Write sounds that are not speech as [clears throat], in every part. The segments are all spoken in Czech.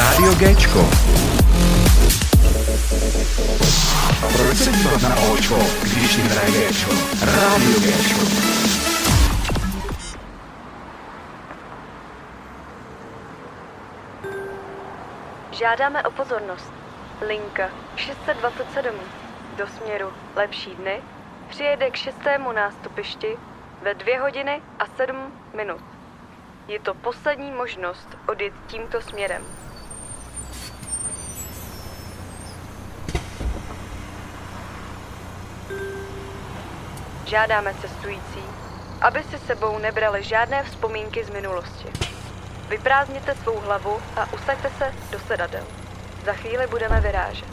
Rádio Géčko. Proč se dívat na Očko, když jim hraje Géčko? Rádio Géčko. Žádáme o pozornost. Linka 627 do směru Lepší dny přijede k šestému nástupišti ve dvě hodiny a sedm minut. Je to poslední možnost odjet tímto směrem. Žádáme cestující, aby si sebou nebrali žádné vzpomínky z minulosti. Vyprázdněte svou hlavu a usaďte se do sedadel. Za chvíli budeme vyrážet.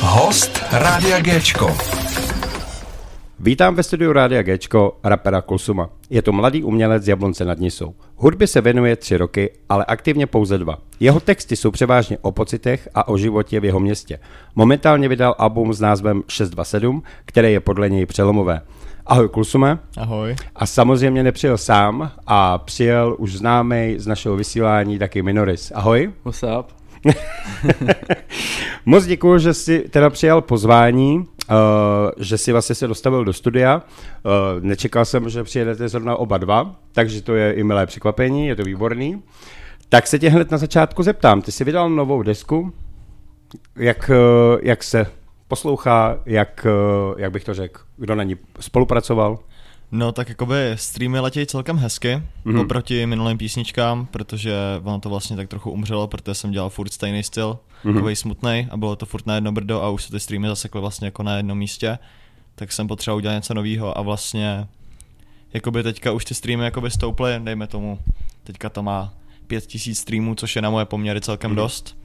Host Rádia Géčko. Vítám ve studiu Rádia Gčko rapera Kulsuma. Je to mladý umělec z Jablonce nad Nisou. Hudbě se věnuje tři roky, ale aktivně pouze dva. Jeho texty jsou převážně o pocitech a o životě v jeho městě. Momentálně vydal album s názvem 627, které je podle něj přelomové. Ahoj Kulsume. Ahoj. A samozřejmě nepřijel sám a přijel už známý z našeho vysílání taky Minoris. Ahoj. What's up? [laughs] Moc děkuji, že jsi teda přijal pozvání, uh, že jsi vlastně se dostavil do studia. Uh, nečekal jsem, že přijedete zrovna oba dva, takže to je i milé překvapení, je to výborný. Tak se tě hned na začátku zeptám, ty jsi vydal novou desku, jak, uh, jak se poslouchá, jak, jak bych to řekl, kdo na ní spolupracoval? No tak jakoby streamy letějí celkem hezky Mhm. mm-hmm. oproti minulým písničkám, protože ono to vlastně tak trochu umřelo, protože jsem dělal furt stejný styl, Mhm. mm-hmm. takový smutný a bylo to furt na jedno brdo a už se ty streamy zasekly vlastně jako na jednom místě, tak jsem potřeboval udělat něco nového a vlastně jakoby teďka už ty streamy jakoby stouply, dejme tomu, teďka to má pět tisíc streamů, což je na moje poměry celkem Mhm. mm-hmm. dost.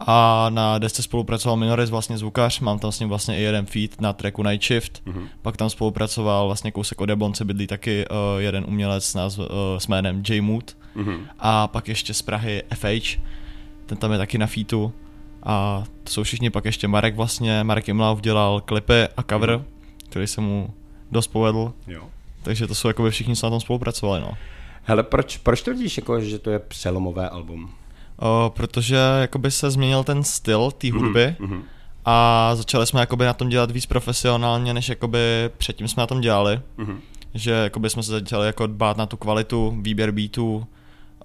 A na desce spolupracoval Minoris, vlastně zvukař, mám tam s ním vlastně i jeden feed na tracku Night Shift, Mhm. mm-hmm. pak tam spolupracoval vlastně kousek od Jablonce bydlí taky uh, jeden umělec s, názv, uh, s jménem J Mood Mhm. a pak ještě z Prahy FH, ten tam je taky na featu a to jsou všichni pak ještě Marek vlastně, Marek Imlauf dělal klipy a cover, Mhm. mm-hmm. který se mu dost povedl, Jo. takže to jsou jakoby všichni, co na tom spolupracovali no. Hele, proč, proč to vidíš, jako, že to je přelomové album? O, protože jakoby se změnil ten styl té hudby Mhm. a začali jsme jakoby na tom dělat víc profesionálně, než jakoby předtím jsme na tom dělali. Mhm. Že jakoby jsme se začali jako dbát na tu kvalitu, výběr beatů,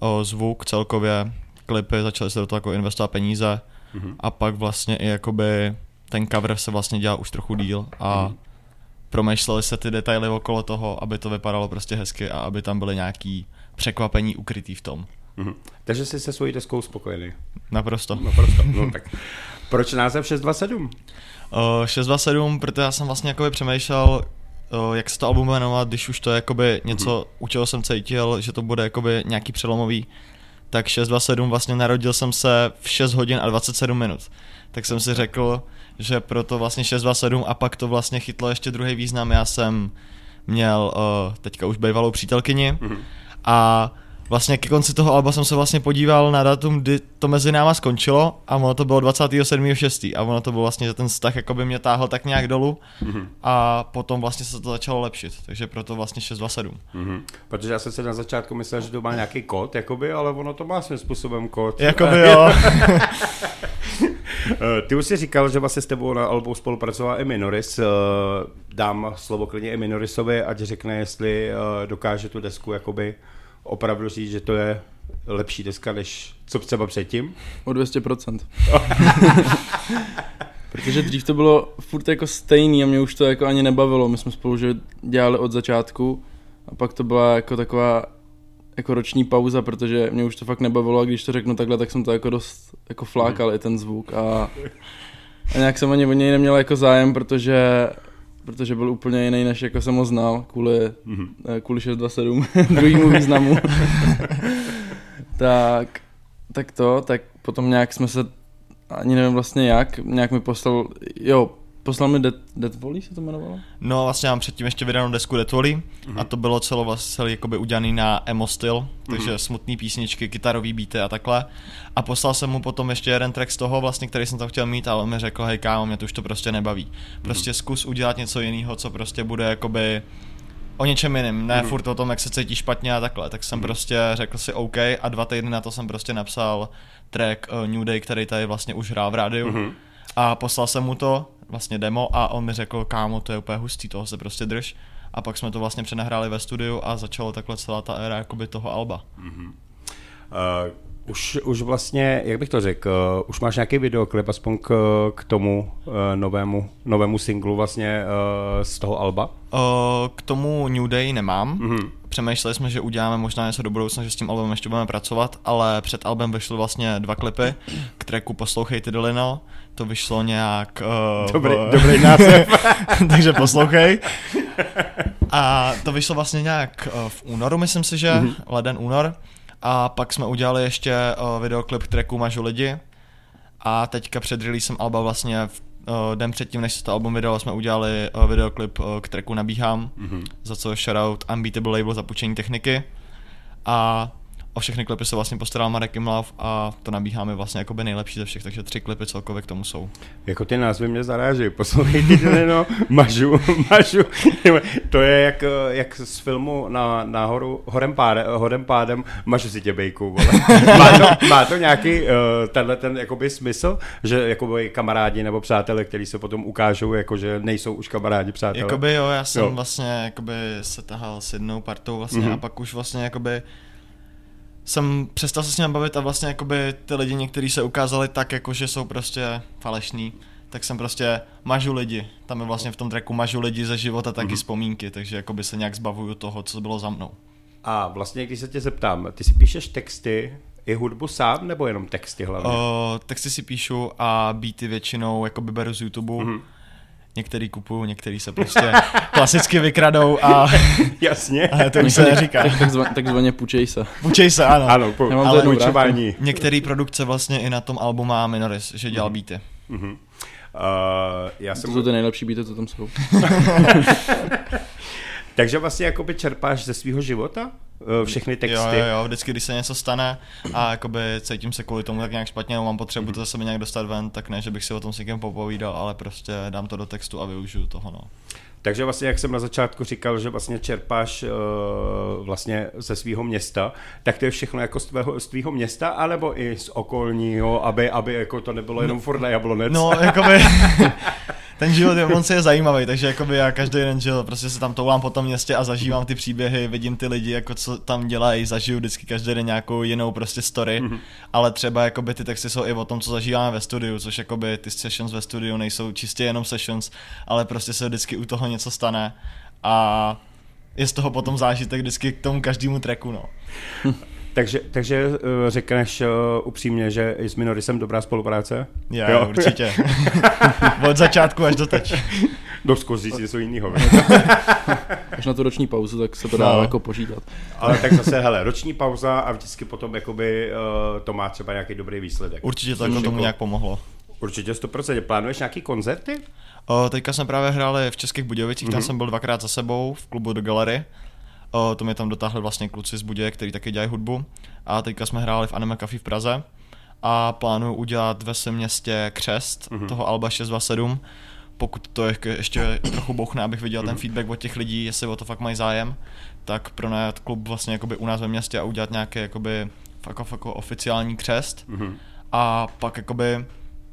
o, zvuk celkově, klipy, začali se do toho jako investovat peníze Mhm. a pak vlastně i jakoby ten cover se vlastně dělal už trochu díl a Mhm. promýšleli se ty detaily okolo toho, aby to vypadalo prostě hezky a aby tam byly nějaký překvapení ukrytý v tom. Mhm. Takže jsi se svojí deskou spokojený. Naprosto. Naprosto. No, [laughs] tak. Proč název 627? Uh, 627, protože já jsem vlastně jakoby přemýšlel, uh, jak se to album jmenovat, když už to je jakoby něco, u čeho jsem cítil, že to bude jakoby nějaký přelomový, tak 627 vlastně narodil jsem se v 6 hodin a 27 minut. Tak jsem si řekl, že proto vlastně 627 a pak to vlastně chytlo ještě druhý význam. Já jsem měl uh, teďka už bývalou přítelkyni a vlastně ke konci toho alba jsem se vlastně podíval na datum, kdy to mezi náma skončilo a ono to bylo 27.6. a ono to bylo vlastně, že ten vztah jako by mě táhl tak nějak dolů a potom vlastně se to začalo lepšit, takže proto vlastně 627. Mhm. Protože já jsem si na začátku myslel, že to má nějaký kód, jakoby, ale ono to má svým způsobem kód. Jakoby [laughs] jo. Eh, Ty už jsi říkal, že vlastně s tebou na albu spolupracoval i Minoris. Eh, Dám slovo klidně i Minorisovi, ať řekne, jestli eh, dokáže tu desku jakoby opravdu říct, že to je lepší deska, než co třeba předtím. O 200%. [laughs] Protože dřív to bylo furt jako stejný a mě už to jako ani nebavilo. My jsme spolu že dělali od začátku a pak to byla jako taková jako roční pauza, protože mě už to fakt nebavilo a když to řeknu takhle, tak jsem to jako dost jako flákal i ten zvuk a, a nějak jsem ani o něj neměl jako zájem, protože protože byl úplně jiný, než jako jsem ho znal, kvůli, eh, kvůli 627, druhýmu [laughs] významu. [laughs] tak, tak to, tak potom nějak jsme se, ani nevím vlastně jak, nějak mi poslal, jo, poslal mi Dead, Dead Volley se to jmenovalo? No vlastně mám předtím ještě vydanou desku Detvoly mm-hmm. a to bylo celo vlastně celý jakoby udělaný na emo styl, takže mm-hmm. smutné písničky, kytarový beaty a takhle. A poslal jsem mu potom ještě jeden track z toho vlastně, který jsem tam chtěl mít, ale on mi řekl, hej kámo, mě to už to prostě nebaví. Prostě mm-hmm. zkus udělat něco jiného, co prostě bude jakoby o něčem jiným, ne mm. furt o tom, jak se cítí špatně a takhle, tak jsem mm. prostě řekl si OK a dva týdny na to jsem prostě napsal track uh, New Day, který tady vlastně už hrál v rádiu mm. a poslal jsem mu to, vlastně demo a on mi řekl, kámo, to je úplně hustý, toho se prostě drž a pak jsme to vlastně přenahráli ve studiu a začalo takhle celá ta éra jakoby toho Alba. Mm-hmm. Uh, už, už vlastně, jak bych to řekl, uh, už máš nějaký videoklip aspoň k, k tomu uh, novému, novému singlu vlastně uh, z toho Alba? Uh, k tomu New Day nemám. Mm-hmm. Přemýšleli jsme, že uděláme možná něco do budoucna, že s tím albem ještě budeme pracovat, ale před albem vyšly vlastně dva klipy k tracku Poslouchejte Dolino. To vyšlo nějak... Uh, dobrý, v... dobrý název. [laughs] takže poslouchej. A to vyšlo vlastně nějak uh, v únoru, myslím si, že, mm-hmm. leden, únor. A pak jsme udělali ještě uh, videoklip k tracku Mažu lidi. A teďka před releasem alba vlastně v uh, den předtím, než se to album vydalo, jsme udělali uh, videoklip uh, k tracku Nabíhám, mm-hmm. za co shoutout Unbeatable Label za půjčení techniky. A o všechny klipy se vlastně postaral Marek Imlav a to nabíháme vlastně jako by nejlepší ze všech, takže tři klipy celkově k tomu jsou. Jako ty názvy mě zaráží, poslouchejte, no, [laughs] mažu, mažu, [laughs] to je jak, jak z filmu na, nahoru, horem, páde, horem pádem, mažu si tě bejku, vole. [laughs] Má to, má to nějaký uh, tenhle ten jakoby smysl, že jakoby kamarádi nebo přátelé, kteří se potom ukážou, jako že nejsou už kamarádi, přátelé. Jakoby jo, já jsem jo. vlastně jakoby se tahal s jednou partou vlastně mm-hmm. a pak už vlastně jakoby jsem přestal se s ním bavit a vlastně jakoby ty lidi někteří se ukázali tak, jako že jsou prostě falešní, tak jsem prostě mažu lidi. Tam je vlastně v tom tracku mažu lidi ze života taky mm-hmm. vzpomínky, takže jakoby se nějak zbavuju toho, co bylo za mnou. A vlastně, když se tě zeptám, ty si píšeš texty i hudbu sám, nebo jenom texty hlavně? O, texty si píšu a beaty většinou jakoby beru z YouTube. Mm-hmm některý kupují, některý se prostě klasicky vykradou a... [laughs] Jasně. Ale to už se neříká. Takzvaně, takzvaně půjčej se. Půjčej se, ano. Ano, po, ale půjčování. Některý produkce vlastně i na tom albu má Minoris, že dělal mm. beaty. Mm-hmm. Uh, já jsem... To jsou ty nejlepší beaty, co tam jsou. [laughs] [laughs] Takže vlastně jakoby čerpáš ze svého života eh, všechny texty? Jo, jo, jo, vždycky, když se něco stane a jakoby cítím se kvůli tomu tak nějak špatně, mám potřebu mm-hmm. to zase nějak dostat ven, tak ne, že bych si o tom s někým popovídal, ale prostě dám to do textu a využiju toho, no. Takže vlastně, jak jsem na začátku říkal, že vlastně čerpáš uh, vlastně ze svého města, tak to je všechno jako z tvého, z tvého města, anebo i z okolního, aby, aby jako to nebylo jenom furt na jablonec? No, jakoby, [laughs] ten život je, on se je zajímavý, takže jakoby já každý den žil, prostě se tam toulám po tom městě a zažívám ty příběhy, vidím ty lidi, jako co tam dělají, zažiju vždycky každý den nějakou jinou prostě story, mm-hmm. ale třeba jakoby ty texty jsou i o tom, co zažíváme ve studiu, což jakoby ty sessions ve studiu nejsou čistě jenom sessions, ale prostě se vždycky u toho něco stane a je z toho potom zážitek vždycky k tomu každému tracku, no. [laughs] Takže, takže uh, řekneš uh, upřímně, že i s Minorisem dobrá spolupráce? Já, jo, určitě. [laughs] Od začátku až do teď. Do zkusí si něco jiného. [laughs] až na tu roční pauzu, tak se to dá no. jako požídat. Ale tak zase, hele, roční pauza a vždycky potom jakoby, uh, to má třeba nějaký dobrý výsledek. Určitě to jako tomu nějak pomohlo. Určitě 100%. Plánuješ nějaký koncerty? O, teďka jsme právě hráli v Českých Budějovicích, mm-hmm. tam mhm. jsem byl dvakrát za sebou v klubu do Gallery. To mě tam dotáhli vlastně kluci z Buděje, který taky dělají hudbu. A teďka jsme hráli v Anime Café v Praze. A plánuju udělat ve svém městě křest mm-hmm. toho Alba 627. Pokud to je ještě trochu bouchne, abych viděl mm-hmm. ten mhm. feedback od těch lidí, jestli o to fakt mají zájem, tak pronajat klub vlastně jakoby u nás ve městě a udělat nějaký jakoby fakt, fakt oficiální křest. Mm-hmm. A pak jakoby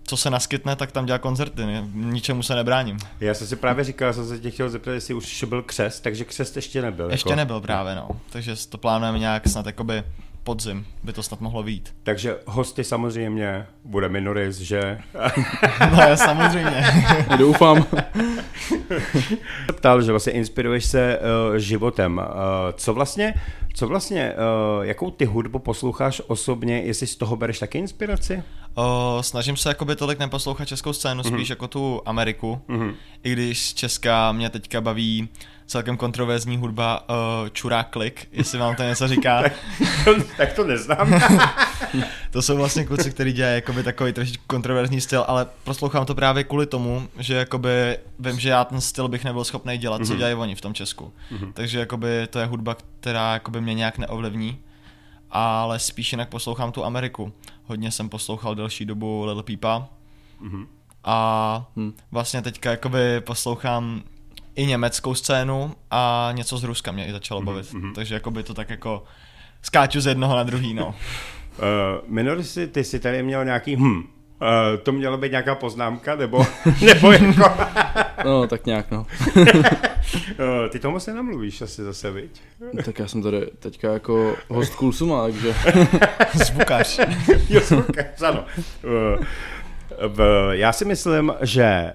co se naskytne, tak tam dělá koncerty, ničemu se nebráním. Já jsem si právě říkal, já jsem se tě chtěl zeptat, jestli už byl křest, takže křest ještě nebyl. Ještě jako... nebyl právě, no. Takže to plánujeme nějak snad jakoby podzim by to snad mohlo být. Takže hosty samozřejmě bude Minoris, že? [laughs] no já samozřejmě. [laughs] Doufám. [laughs] Ptal, že vlastně inspiruješ se uh, životem. Uh, co vlastně, co vlastně, uh, jakou ty hudbu posloucháš osobně, jestli z toho bereš taky inspiraci? Uh, snažím se jakoby tolik neposlouchat českou scénu, spíš mm-hmm. jako tu Ameriku, mm-hmm. i když česká mě teďka baví celkem kontroverzní hudba uh, Čurá klik, jestli vám to něco říká. [laughs] tak, to, tak to neznám. [laughs] to jsou vlastně kluci, kteří dělají jakoby takový trošičku kontroverzní styl, ale poslouchám to právě kvůli tomu, že jakoby vím, že já ten styl bych nebyl schopný dělat, mm-hmm. co mhm. dělají oni v tom Česku. Mm-hmm. Takže jakoby to je hudba, která jakoby mě nějak neovlivní, ale spíš jinak poslouchám tu Ameriku. Hodně jsem poslouchal delší dobu Little Peepa mm-hmm. a hm. vlastně teďka jakoby poslouchám i německou scénu a něco z Ruska mě i začalo bavit. Mm-hmm. Takže jako by to tak jako skáču z jednoho na druhý, no. [laughs] Uh, Minorisy, ty jsi tady měl nějaký hm, uh, to mělo být nějaká poznámka, nebo, [laughs] nebo jako... [laughs] No, tak nějak, no. uh, ty to moc nenamluvíš asi zase, viď? tak já jsem tady teďka jako host Kulsuma, takže... Zvukař. jo, zvukař, ano. Uh, v, já si myslím, že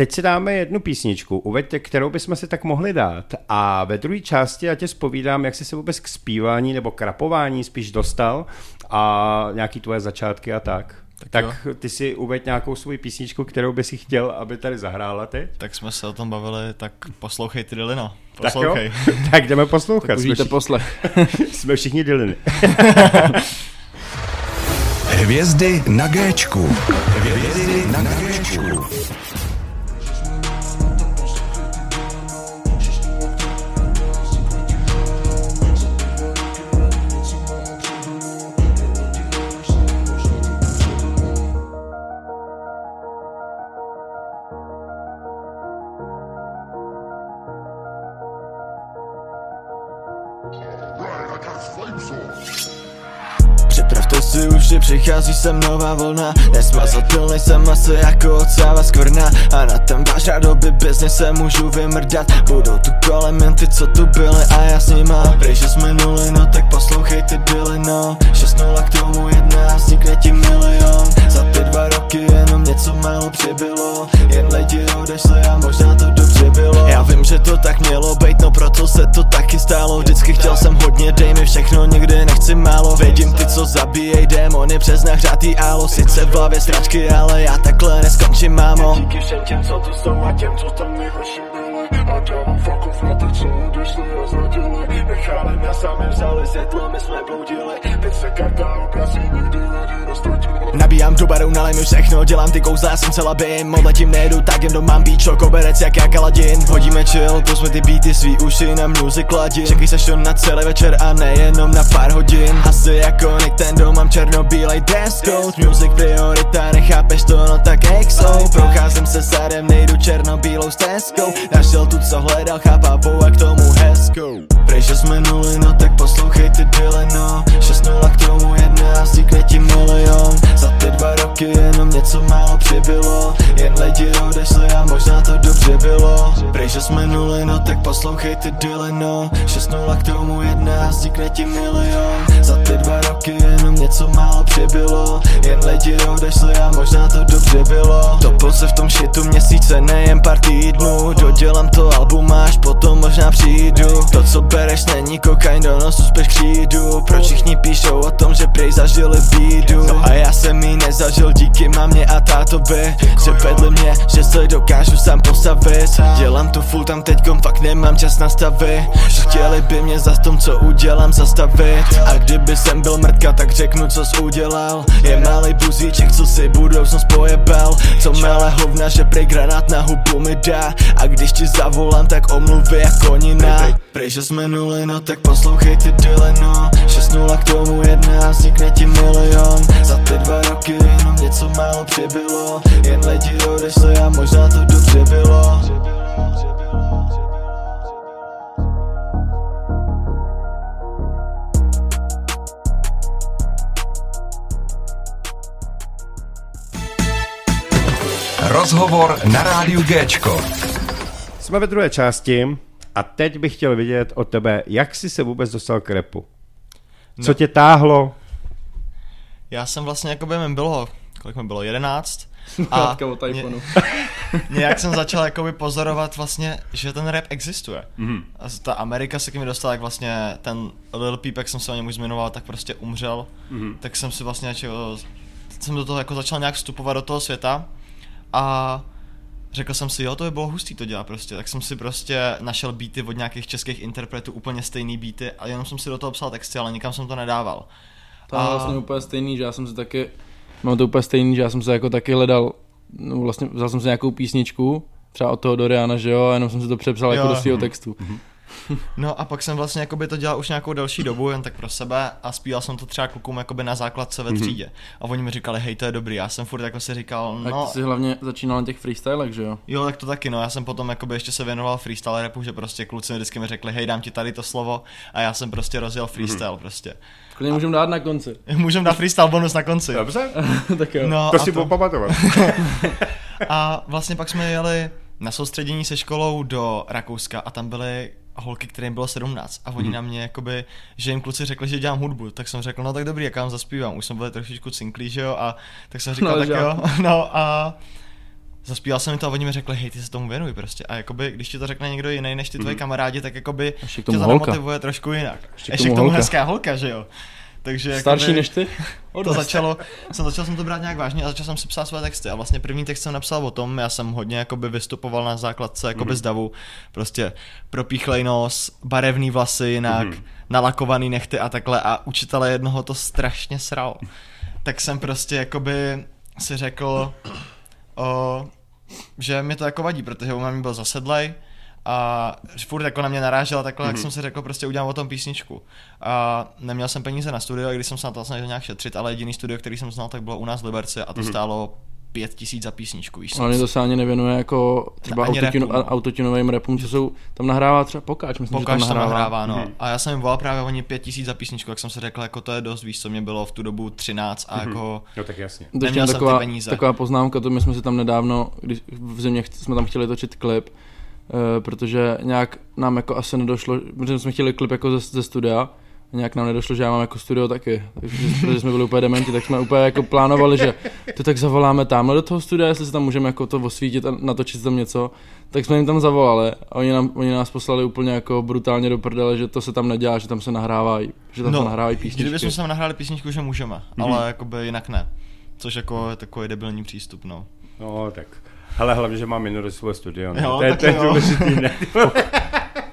Teď si dáme jednu písničku, uveďte, kterou bychom si tak mohli dát. A ve druhé části já tě spovídám, jak jsi se vůbec k zpívání nebo krapování spíš dostal a nějaký tvoje začátky a tak. Tak, tak ty si uveď nějakou svou písničku, kterou by si chtěl, aby tady zahrála teď. Tak jsme se o tom bavili, tak poslouchej ty Dylina. [laughs] Poslouchej. Tak, jo? [laughs] tak jdeme poslouchat. Tak jsme, všichni, poslech. [laughs] jsme všichni Dyliny. Hvězdy na Géčku. Hvězdy na Géčku. Přichází sem nová vlna. Nesmazatelný jsem asi jako ocáva skvrna. A na ten váš rádoby biznis se můžu vymrdat. Budou tu kolem jen ty, co tu byli a já s nima. Prej, že jsme nuli, no tak poslouchej ty byly, no 6-0 k tomu jedna, vznikne ti milion. Za ty dva něco málo přibylo Jen lidi odešli a možná to dobře bylo. Já vím, že to tak mělo být, no proto se to taky stálo. Vždycky chtěl jsem hodně, dej mi všechno, nikdy nechci málo. Vidím ty, co zabíjej démony přes nahřátý álo. Sice v hlavě stračky, ale já takhle neskončím, mámo. Díky všem těm, co tu jsou a těm, co tam nejhorší byli A dávám fuck off na ty, co odešli a zradili Nechali mě sami vzali světlo, my jsme bloudili. Teď se karta obrazy, nikdy lidi nestratili Nabíjám do baru, nalej mi všechno, dělám ty kouzla, jsem celá bim. Odletím nejedu, tak jen doma píčo, koberec jak jak Aladin Hodíme chill, pusme ty beaty, svý uši na music ladin Čekej session na celý večer a nejenom na pár hodin. Asi jako Nintendo mám černobílej dress code. Music priorita, nechápeš to, no tak exo Procházím se sadem, nejdu černobílou stezkou Našel tu, co hledal, chápavou a k tomu hezkou Prej, že jsme nuli, no tak poslouchej ty dyle, no. 6-0 k tomu jedna, vznikne ti milion. Za ty dva roky jenom něco málo přibylo. Jen lidi odešli a možná to dobře bylo. Prej, že jsme nuli, no tak poslouchej ty dyle, no. 6-0 k tomu jedna, vznikne ti milion. Za ty dva roky jenom něco málo přibylo. Jen lidi odešli a možná to dobře bylo. Topil se v tom shitu měsíce, nejen pár týdnů. Dodělám to album až potom možná přijdu. To co bereš není kokain, do nosu spíš křídu. Proč všichni píšou o tom, že prej zažili bídu? No a já jsem jí nezažil díky mamě a tátovi. Že vedli mě, že se dokážu sám postavit Dělám to full tam teďkom, fakt nemám čas nastavit. Že chtěli by mě za tom, co udělám, zastavit. A kdyby jsem byl mrtka, tak řeknu, co jsi udělal. Je malý buzíček, co si budoucnost pojebal. Co mele hovna, že prej granát na hubu mi dá. A když ti zavolám, tak omluvy jak konina. Prej, že jsme nuli, no tak poslouchej ty dyle, no. 6-0 k tomu jedna, vznikne ti milion. Za ty dva roky jenom něco málo přibylo. Jen lidi odešli a možná to dobře bylo Rozhovor na rádiu Géčko. Jsme ve druhé části a teď bych chtěl vidět od tebe, jak jsi se vůbec dostal k repu. Co no. tě táhlo? Já jsem vlastně, jako by mi bylo, kolik mi bylo, 11. [laughs] A mě, [laughs] [laughs] nějak jsem začal jakoby pozorovat vlastně, že ten rap existuje. Mm-hmm. A ta Amerika se k mi dostala, jak vlastně ten Lil Peep, jak jsem se o něm už zmiňoval, tak prostě umřel. Mm-hmm. Tak jsem si vlastně, jsem do toho jako začal nějak vstupovat do toho světa a řekl jsem si, jo, to by bylo hustý to dělat prostě, tak jsem si prostě našel beaty od nějakých českých interpretů, úplně stejný beaty a jenom jsem si do toho psal texty, ale nikam jsem to nedával. To je a... vlastně úplně stejný, že já jsem si taky, mám to úplně stejný, že já jsem se jako taky hledal, no vlastně vzal jsem si nějakou písničku, třeba od toho Doriana, že jo, a jenom jsem si to přepsal jako jo. jako do svého textu. Mm-hmm. No a pak jsem vlastně jakoby to dělal už nějakou delší dobu, jen tak pro sebe a zpíval jsem to třeba klukům jakoby na základce ve třídě. A oni mi říkali, hej, to je dobrý. Já jsem furt jako si říkal, Tak no, ty jsi hlavně začínal na těch freestylech, že jo? Jo, tak to taky, no. Já jsem potom jakoby ještě se věnoval freestyle rapu, že prostě kluci mi vždycky mi řekli, hej, dám ti tady to slovo a já jsem prostě rozjel freestyle prostě. Klidně můžeme dát na konci. [laughs] Můžeme dát freestyle bonus na konci. Dobře, [laughs] tak jo. No, to si budu pamatovat. [laughs] A vlastně pak jsme jeli na soustředění se školou do Rakouska a tam byly holky, kterým bylo 17 a oni Mhm. na mě jakoby, že jim kluci řekli, že dělám hudbu, tak jsem řekl, no tak dobrý, jak já vám zaspívám, už jsem byl trošičku cinklý, že jo, a tak jsem říkal, No, tak jo, no a zaspíval jsem to a oni mi řekli, hej, ty se tomu věnuj prostě. A jakoby, když ti to řekne někdo jiný než ty tvoji kamarádi, tak jakoby Ještě tě to namotivuje trošku jinak. Ještě Ještě, k tomu k tomu holka. hezká holka, že jo. Takže Starší jakoby- než ty? [laughs] to začalo, jsem začal jsem to brát nějak vážně a začal jsem si psát své texty a vlastně první text jsem napsal o tom, já jsem hodně jakoby vystupoval na základce jakoby z davu, prostě propíchlej nos, barevný vlasy jinak, nalakovaný nechty a takhle a učitele jednoho to strašně sral. Tak jsem prostě jakoby si řekl, o, že mi to jako vadí, protože u mě byl zasedlej a furt jako na mě narážela takhle, mm-hmm. jak jsem si řekl, prostě udělám o tom písničku. A neměl jsem peníze na studio, i když jsem se na to snažil nějak šetřit, ale jediný studio, který jsem znal, tak bylo u nás v Liberci a to mm-hmm. stálo pět tisíc za písničku, víš? Ale to se ani nevěnuje jako třeba Ani autotune, rapu, no. autotunovým rapům, co jsou, tam nahrává třeba Pokáč, myslím, Pokáž že to tam nahrává. nahrává, no. Mm-hmm. A já jsem jim volal právě oni pět tisíc za písničku, jak jsem si řekl, jako to je dost, víš co, mě bylo v tu dobu 13 a jako... No tak jasně. Neměl jsem ty taková, peníze. taková poznámka, to my jsme si tam nedávno, když v zimě jsme tam chtěli točit klip, uh, protože nějak nám jako asi nedošlo, protože jsme chtěli klip jako ze, ze studia, nějak nám nedošlo, že já mám jako studio taky, takže protože jsme byli úplně dementi, tak jsme úplně jako plánovali, že to tak zavoláme tamhle do toho studia, jestli se tam můžeme jako to osvítit a natočit tam něco, tak jsme jim tam zavolali a oni, nám, oni nás poslali úplně jako brutálně do prdele, že to se tam nedělá, že tam se nahrávají, že tam se nahrávají písničky. Kdyby jsme se tam nahráli písničku, že můžeme, mm-hmm. ale jakoby jinak ne. Což jako je takový debilní přístup, no. No tak. Ale hlavně, že mám minorisové studio. No. Jo, to je, to je důležitý, ne?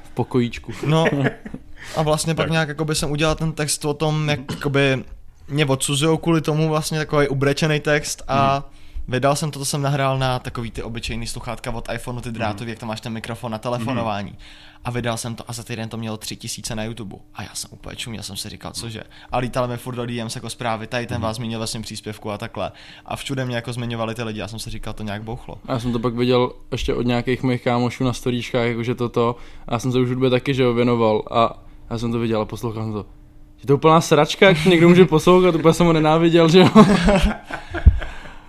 v pokojíčku. No [laughs] a vlastně pak nějak jakoby jsem udělal ten text o tom, jak jakoby mě odsuzujou kvůli tomu vlastně takový ubrečený text a vydal jsem to, to jsem nahrál na takový ty obyčejný sluchátka od iPhoneu, ty drátový, jak tam máš ten mikrofon na telefonování. A vydal jsem to a za týden to mělo tři tisíce na YouTube. A já jsem úplně čuměl, jsem si říkal, cože. A lítali mi furt do DMs jako zprávy, tady ten vás zmínil ve svém příspěvku a takhle. A všude mě jako zmiňovali ty lidi, já jsem si říkal, to nějak bouchlo. A já jsem to pak viděl ještě od nějakých mých kámošů na storíčkách, jakože toto. A já jsem se už hudbě taky, že jo, věnoval. A já jsem to viděl a poslouchal jsem to. Je to úplná sračka, jak někdo může poslouchat, úplně jsem ho nenáviděl, že jo. [laughs]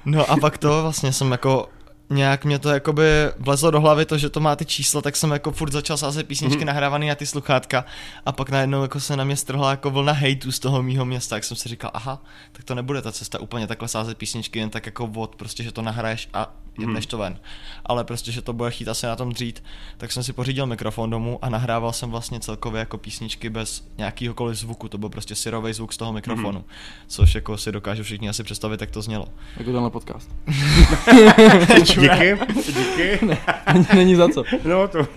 No a pak to vlastně jsem jako nějak mě to jakoby vlezlo do hlavy to, že to má ty čísla, tak jsem jako furt začal sázet písničky mm-hmm. nahrávaný na ty sluchátka a pak najednou jako se na mě strhla jako vlna hejtu z toho mýho města, tak jsem si říkal, aha, tak to nebude ta cesta úplně takhle sázet písničky jen tak jako vod, prostě, že to nahraješ a jedneš to ven. Ale prostě, že to bude chtít asi na tom dřít, tak jsem si pořídil mikrofon domů a nahrával jsem vlastně celkově jako písničky bez nějakýhokoliv zvuku, to byl prostě syrový zvuk z toho mikrofonu, což jako si dokážu všichni asi představit, jak to znělo. Jako tenhle podcast. [laughs] Díky, díky. Není za co. No to, [laughs]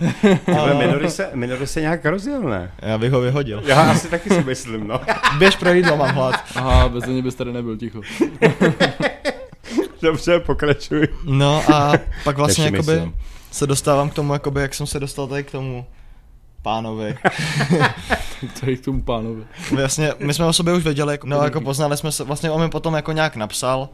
ale Minory se, Minory se nějak rozjel, ne? Já bych ho vyhodil. Já asi taky si myslím, no. Běž pro jídlo, mám hlad. Aha, bez něj bys tady nebyl ticho. [laughs] Dobře, pokračuj. No a pak vlastně jakoby si. se dostávám k tomu, jakoby, jak jsem se dostal tady k tomu pánovi. [laughs] Tady k tomu pánovi. Vlastně, my jsme o sobě už věděli, jako, no jako poznali jsme se, vlastně on mi potom jako nějak napsal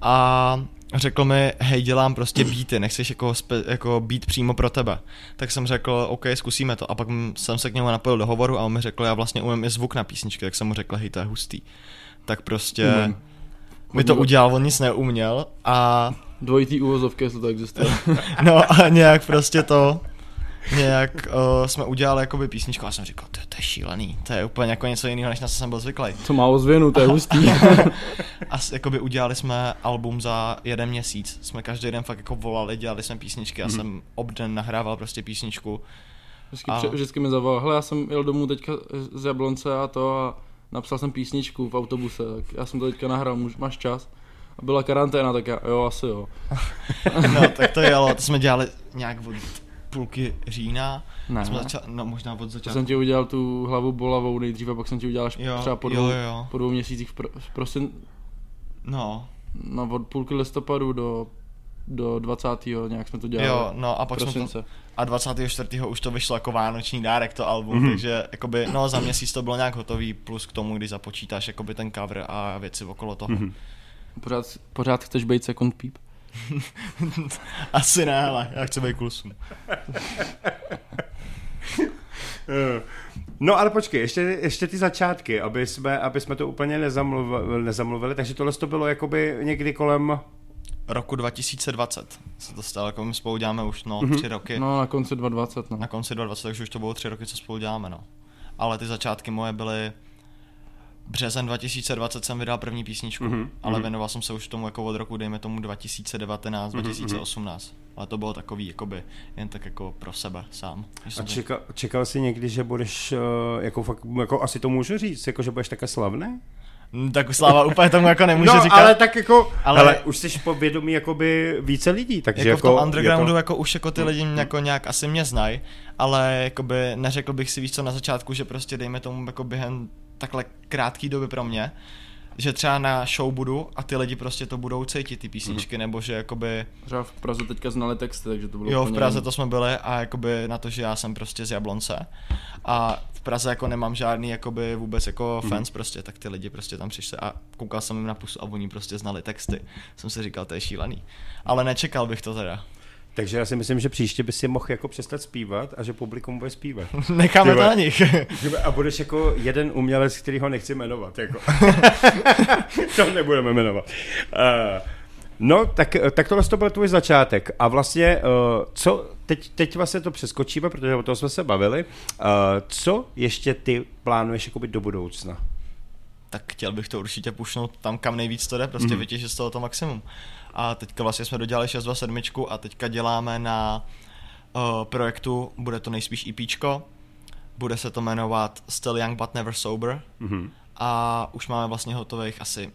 a řekl mi, hej, dělám prostě beaty, nechceš jako, spe, jako beat přímo pro tebe. Tak jsem řekl, OK, zkusíme to. A pak jsem se k němu napojil do hovoru a on mi řekl, já vlastně umím i zvuk na písničky, tak jsem mu řekl, hej, to je hustý. Tak prostě Umím. Mi to udělal, on nic neuměl a Dvojitý uvozovky, jestli to existuje. [laughs] No a nějak prostě to, nějak uh, jsme udělali jakoby písničku a jsem říkal, to, to je šílený, to je úplně jako něco jiného, než na co jsem byl zvyklý. To má ozvěnu, to je hustý. [laughs] A jakoby udělali jsme album za jeden měsíc, jsme každý den fakt jako volali, dělali jsme písničky, já jsem obden nahrával prostě písničku. Vždycky, A- vždycky mi zavolal, hele, já jsem jel domů teďka z Jablonce a to a napsal jsem písničku v autobuse, tak já jsem to teďka nahrál, můž, máš čas? A byla karanténa, tak já, jo, asi jo. [laughs] No tak to jelo, to jsme dělali nějak od půlky října, Ne, jsme ne. začali, no možná od To začátku. jsem ti udělal tu hlavu bolavou nejdřív a pak jsem ti udělal až Jo, třeba po jo, dvou, jo. po dvou měsících v, pro, v prosin, No, no od půlky listopadu do do 20. nějak jsme to dělali. Jo, no a pak jsme to, a 24. už to vyšlo jako vánoční dárek to album, Mhm. takže jakoby, no za měsíc to bylo nějak hotový, plus k tomu, když započítáš jakoby ten cover a věci okolo toho. Mhm. Pořád, pořád chceš být second peep? [laughs] Asi ne, ale já chci být. Eh, [laughs] No ale počkej, ještě, ještě ty začátky, aby jsme, aby jsme to úplně nezamluvili, nezamluvili takže tohle to bylo jakoby někdy kolem, Roku 2020 se to stalo, jako my spolu děláme už no, Mhm. tři roky. No na konci 2020, no. na konci 2020, takže už to bylo tři roky, co spolu děláme, no. Ale ty začátky moje byly březen 2020 jsem vydal první písničku, Mhm, mm-hmm. ale věnoval jsem se už tomu jako od roku, dejme tomu 2019, Mhm, 2018. Ale to bylo takový, jakoby, jen tak jako pro sebe sám. A to- čekal, jsi někdy, že budeš, uh, jako fakt, jako asi to můžu říct, jako že budeš také slavný? Mm, Tak Sláva úplně tomu jako nemůže no, říkat. ale tak jako, ale, Ale- už jsi povědomí jakoby více lidí, takže jako, jako, v tom undergroundu je to, jako už jako ty lidi mě jako nějak asi mě znají, ale jakoby neřekl bych si víc co na začátku, že prostě dejme tomu jako během takhle krátký doby pro mě, že třeba na show budu a ty lidi prostě to budou cítit, ty písničky, Mhm. nebo že jakoby, Třeba v Praze teďka znali texty, takže to bylo jo, v Praze to jsme byli a jakoby na to, že já jsem prostě z Jablonce a Praze jako nemám žádný jakoby vůbec jako Mhm. fans prostě, tak ty lidi prostě tam přišli a koukal jsem jim na pusu a oni prostě znali texty. Jsem si říkal, to je šílený. Ale nečekal bych to teda. takže já si myslím, že příště by si mohl jako přestat zpívat a že publikum bude zpívat. [laughs] Necháme to na nich. [laughs] A budeš jako jeden umělec, který ho nechci jmenovat. Jako. [laughs] to nebudeme jmenovat. Uh, no, tak, tak tohle to byl tvůj začátek. A vlastně, uh, co, teď, teď vlastně to přeskočíme, protože o tom jsme se bavili. Uh, co ještě ty plánuješ jakoby do budoucna? tak chtěl bych to určitě pušnout tam, kam nejvíc to jde, prostě mm. vytěžit z toho to maximum. A teďka vlastně jsme dodělali 627 a teďka děláme na uh, projektu, bude to nejspíš EPčko, bude se to jmenovat Still Young But Never Sober Mhm. a už máme vlastně hotových asi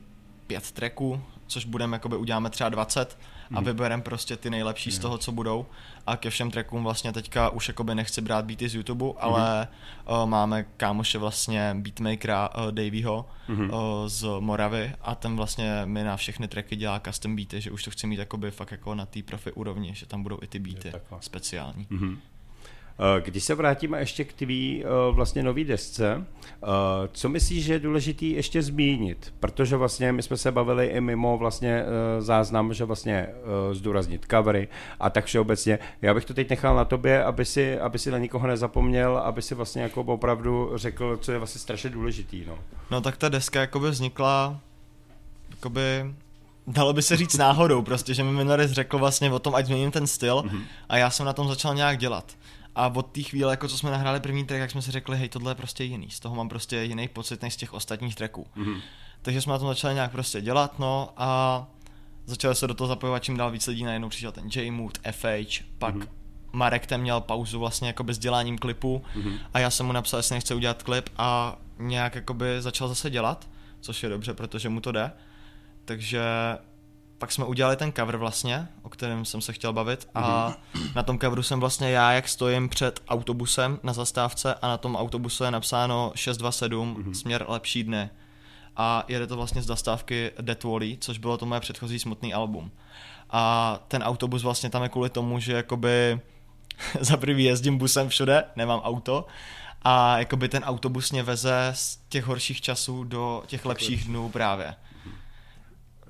pět tracků, což budeme, jakoby uděláme třeba 20 a Mhm. vybereme prostě ty nejlepší z toho, co budou a ke všem trackům vlastně teďka už jakoby nechci brát beaty z YouTube, Mhm. ale uh, máme kámoše vlastně beatmakera uh, Davyho Mhm. uh, z Moravy a ten vlastně mi na všechny tracky dělá custom beaty, že už to chci mít jakoby fakt jako na té profi úrovni, že tam budou i ty beaty speciální. Mhm. Eh, Když se vrátíme ještě k tvý eh, vlastně nový desce, eh, co myslíš, že je důležitý ještě zmínit? Protože vlastně my jsme se bavili i mimo vlastně záznam, že vlastně zdůraznit covery a tak všeobecně. Já bych to teď nechal na tobě, aby si, aby si na nikoho nezapomněl, aby si vlastně jako opravdu řekl, co je vlastně strašně důležitý. No. No tak ta deska jakoby vznikla, jakoby, dalo by se říct náhodou, prostě, že mi Minoris řekl vlastně o tom, ať změním ten styl Mhm. a já jsem na tom začal nějak dělat. A od té chvíle, jako co jsme nahráli první track, jak jsme si řekli, hej, tohle je prostě jiný, z toho mám prostě jiný pocit než z těch ostatních tracků. Mhm. Takže jsme na tom začali nějak prostě dělat, no a začali se do toho zapojovat čím dál víc lidí, najednou přišel ten J-Mood, FH, pak Mhm. Marek ten měl pauzu vlastně jako s děláním klipu Mhm. a já jsem mu napsal, jestli nechce udělat klip a nějak jakoby začal zase dělat, což je dobře, protože mu to jde. Takže pak jsme udělali ten cover vlastně, o kterém jsem se chtěl bavit a na tom coveru jsem vlastně já, jak stojím před autobusem na zastávce a na tom autobuse je napsáno 627 směr lepší dny a jede to vlastně z zastávky Death Valley, což bylo to moje předchozí smutný album. A ten autobus vlastně tam je kvůli tomu, že jakoby [laughs] za prvý jezdím busem všude, nemám auto a jakoby ten autobus mě veze z těch horších časů do těch lepších dnů právě.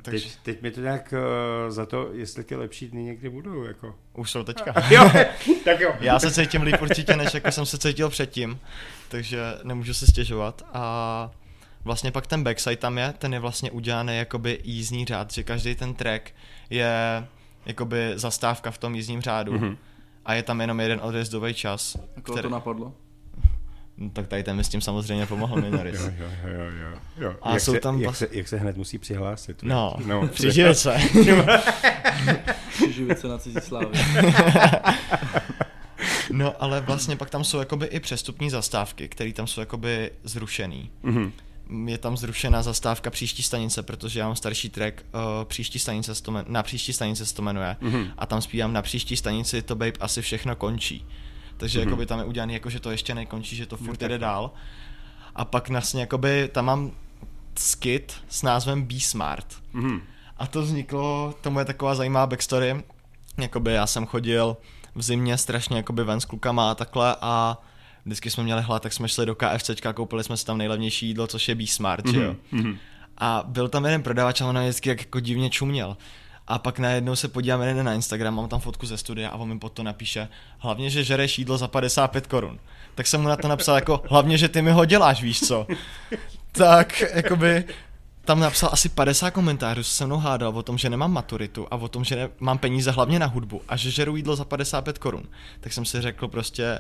Takže Teď, teď mi to nějak uh, za to, jestli ty lepší dny někdy budou. Jako. už jsou teďka. [laughs] Jo, [laughs] tak jo. Já se cítím líp určitě, než jako jsem se cítil předtím, takže nemůžu se stěžovat a vlastně pak ten backside tam je, ten je vlastně udělaný jakoby jízdní řád, že každý ten track je jakoby zastávka v tom jízdním řádu Mhm. mm-hmm. a je tam jenom jeden odjezdový čas, Koho to napadlo? No, tak tady ten mi s tím samozřejmě pomohl Minoris. Jo, jo, jo, jo, jo. A jak, jsou se, tam jak, se, jak se hned musí přihlásit. No, no přiživit se. Živit se na cizí slávě. [laughs] No, ale vlastně pak tam jsou jakoby i přestupní zastávky, které tam jsou jakoby zrušený. Mhm. Je tam zrušená zastávka příští stanice, protože já mám starší track, uh, příští stanice se to men- na příští stanice se to jmenuje Mhm. a tam zpívám na příští stanici to babe asi všechno končí. Takže Mhm. jakoby tam je udělaný jako, že to ještě nekončí, že to No, furt jede dál. A pak vlastně jakoby tam mám skit s názvem Be Smart. Mhm. A to vzniklo, tomu je taková zajímavá backstory. jakoby já jsem chodil v zimě strašně jakoby ven s klukama a takhle a vždycky jsme měli hlad, tak jsme šli do KFCčka, koupili jsme si tam nejlevnější jídlo, což je B-Smart, mm-hmm. že jo. Mhm. A byl tam jeden prodavač a on vždycky jak jako divně čuměl. A pak najednou se podívám jeden na Instagram, mám tam fotku ze studia a on mi pod to napíše, hlavně, že žereš jídlo za 55 korun. Tak jsem mu na to napsal jako, hlavně, že ty mi ho děláš, víš co. tak, jakoby, tam napsal asi 50 komentářů, se mnou hádal o tom, že nemám maturitu a o tom, že mám peníze hlavně na hudbu a že žeru jídlo za 55 korun. Tak jsem si řekl prostě,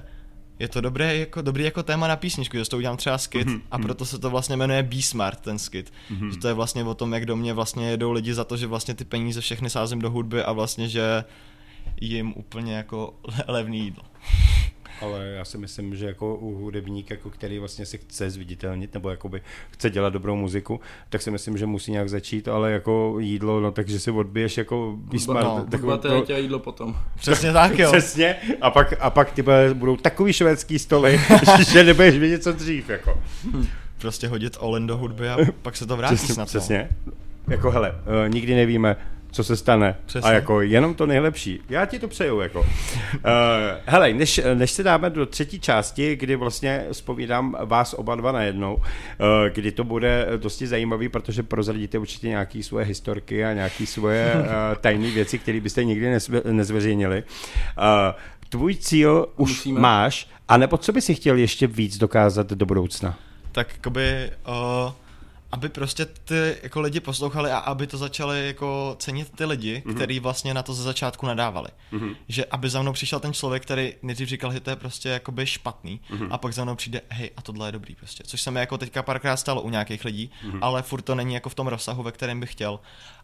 je to dobré, jako, dobrý jako téma na písničku, že toho udělám třeba skit mm-hmm. a proto se to vlastně jmenuje Be Smart, ten skit. Mm-hmm. Že to je vlastně o tom, jak do mě vlastně jedou lidi za to, že vlastně ty peníze všechny sázím do hudby a vlastně, že jim úplně jako le- levný jídlo. Ale já si myslím, že jako u hudebníka, jako který vlastně se chce zviditelnit nebo jakoby chce dělat dobrou muziku, tak si myslím, že musí nějak začít, ale jako jídlo, no takže si odbiješ jako Bismarck. No, tak hudba to- a jídlo potom. [laughs] Přesně tak, jo. Přesně, a pak, a pak ty bude- budou takový švédský stoly, [laughs] že nebudeš vědět, co dřív, jako. Prostě hodit Olen do hudby a pak se to vrátí Přesně, snad. no. přesně. Jako hele, uh, nikdy nevíme, co se stane. Přesně. A jako jenom to nejlepší. Já ti to přeju, jako. Uh, [laughs] hele, než, než se dáme do třetí části, kdy vlastně spovídám vás oba dva najednou, uh, kdy to bude dosti zajímavý, protože prozradíte určitě nějaké svoje historky a nějaké svoje [laughs] uh, tajné věci, které byste nikdy nezve, nezveřejnili. Uh, tvůj cíl už Musíme. máš, a nebo co by si chtěl ještě víc dokázat do budoucna? tak jakoby, uh, aby prostě ty jako lidi poslouchali a aby to začali jako cenit ty lidi, Mhm. mm-hmm. který vlastně na to ze začátku nadávali. Mm-hmm. Že aby za mnou přišel ten člověk, který nejdřív říkal, že to je prostě jakoby špatný mm-hmm. a pak za mnou přijde, hej, a tohle je dobrý prostě. Což se mi jako teďka párkrát stalo u nějakých lidí, mm-hmm. ale furt to není jako v tom rozsahu, ve kterém bych chtěl.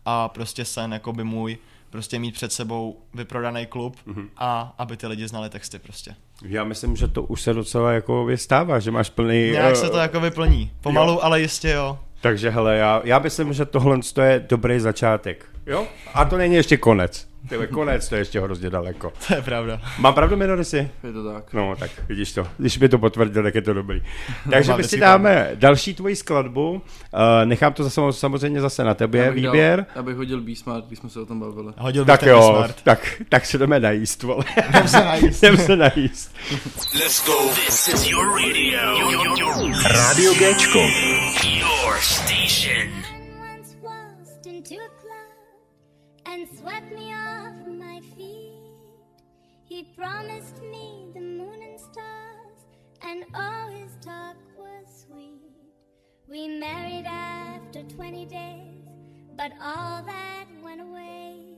A prostě sen jakoby můj, prostě mít před sebou vyprodaný klub mm-hmm. a aby ty lidi znali texty prostě. Já myslím, že to už se docela jako stává, že máš plný... Nějak eh, se to jako vyplní. Pomalu, jo. ale jistě jo. Takže hele, já, já myslím, že tohle to je dobrý začátek. Jo? A to není ještě konec. Tyhle, konec to je ještě hrozně daleko. [laughs] To je pravda. Mám pravdu, Minorisi? Je to tak. No, tak vidíš to. Když by to potvrdil, tak je to dobrý. [laughs] Takže my si dáme další tvoji skladbu. Uh, nechám to zase, samozřejmě zase na tebe, Já bych výběr. Dal, já bych hodil B-Smart, když jsme se o tom bavili. Hodil bych Tak ten jo, Smart. tak, tak se jdeme najíst, vole. [laughs] Jdem se najíst. Jdem se najíst. Let's go. This is your radio. Radio Géčko. Your station. He promised me the moon and stars, and all his talk was sweet. We married after 20 days, but all that went away.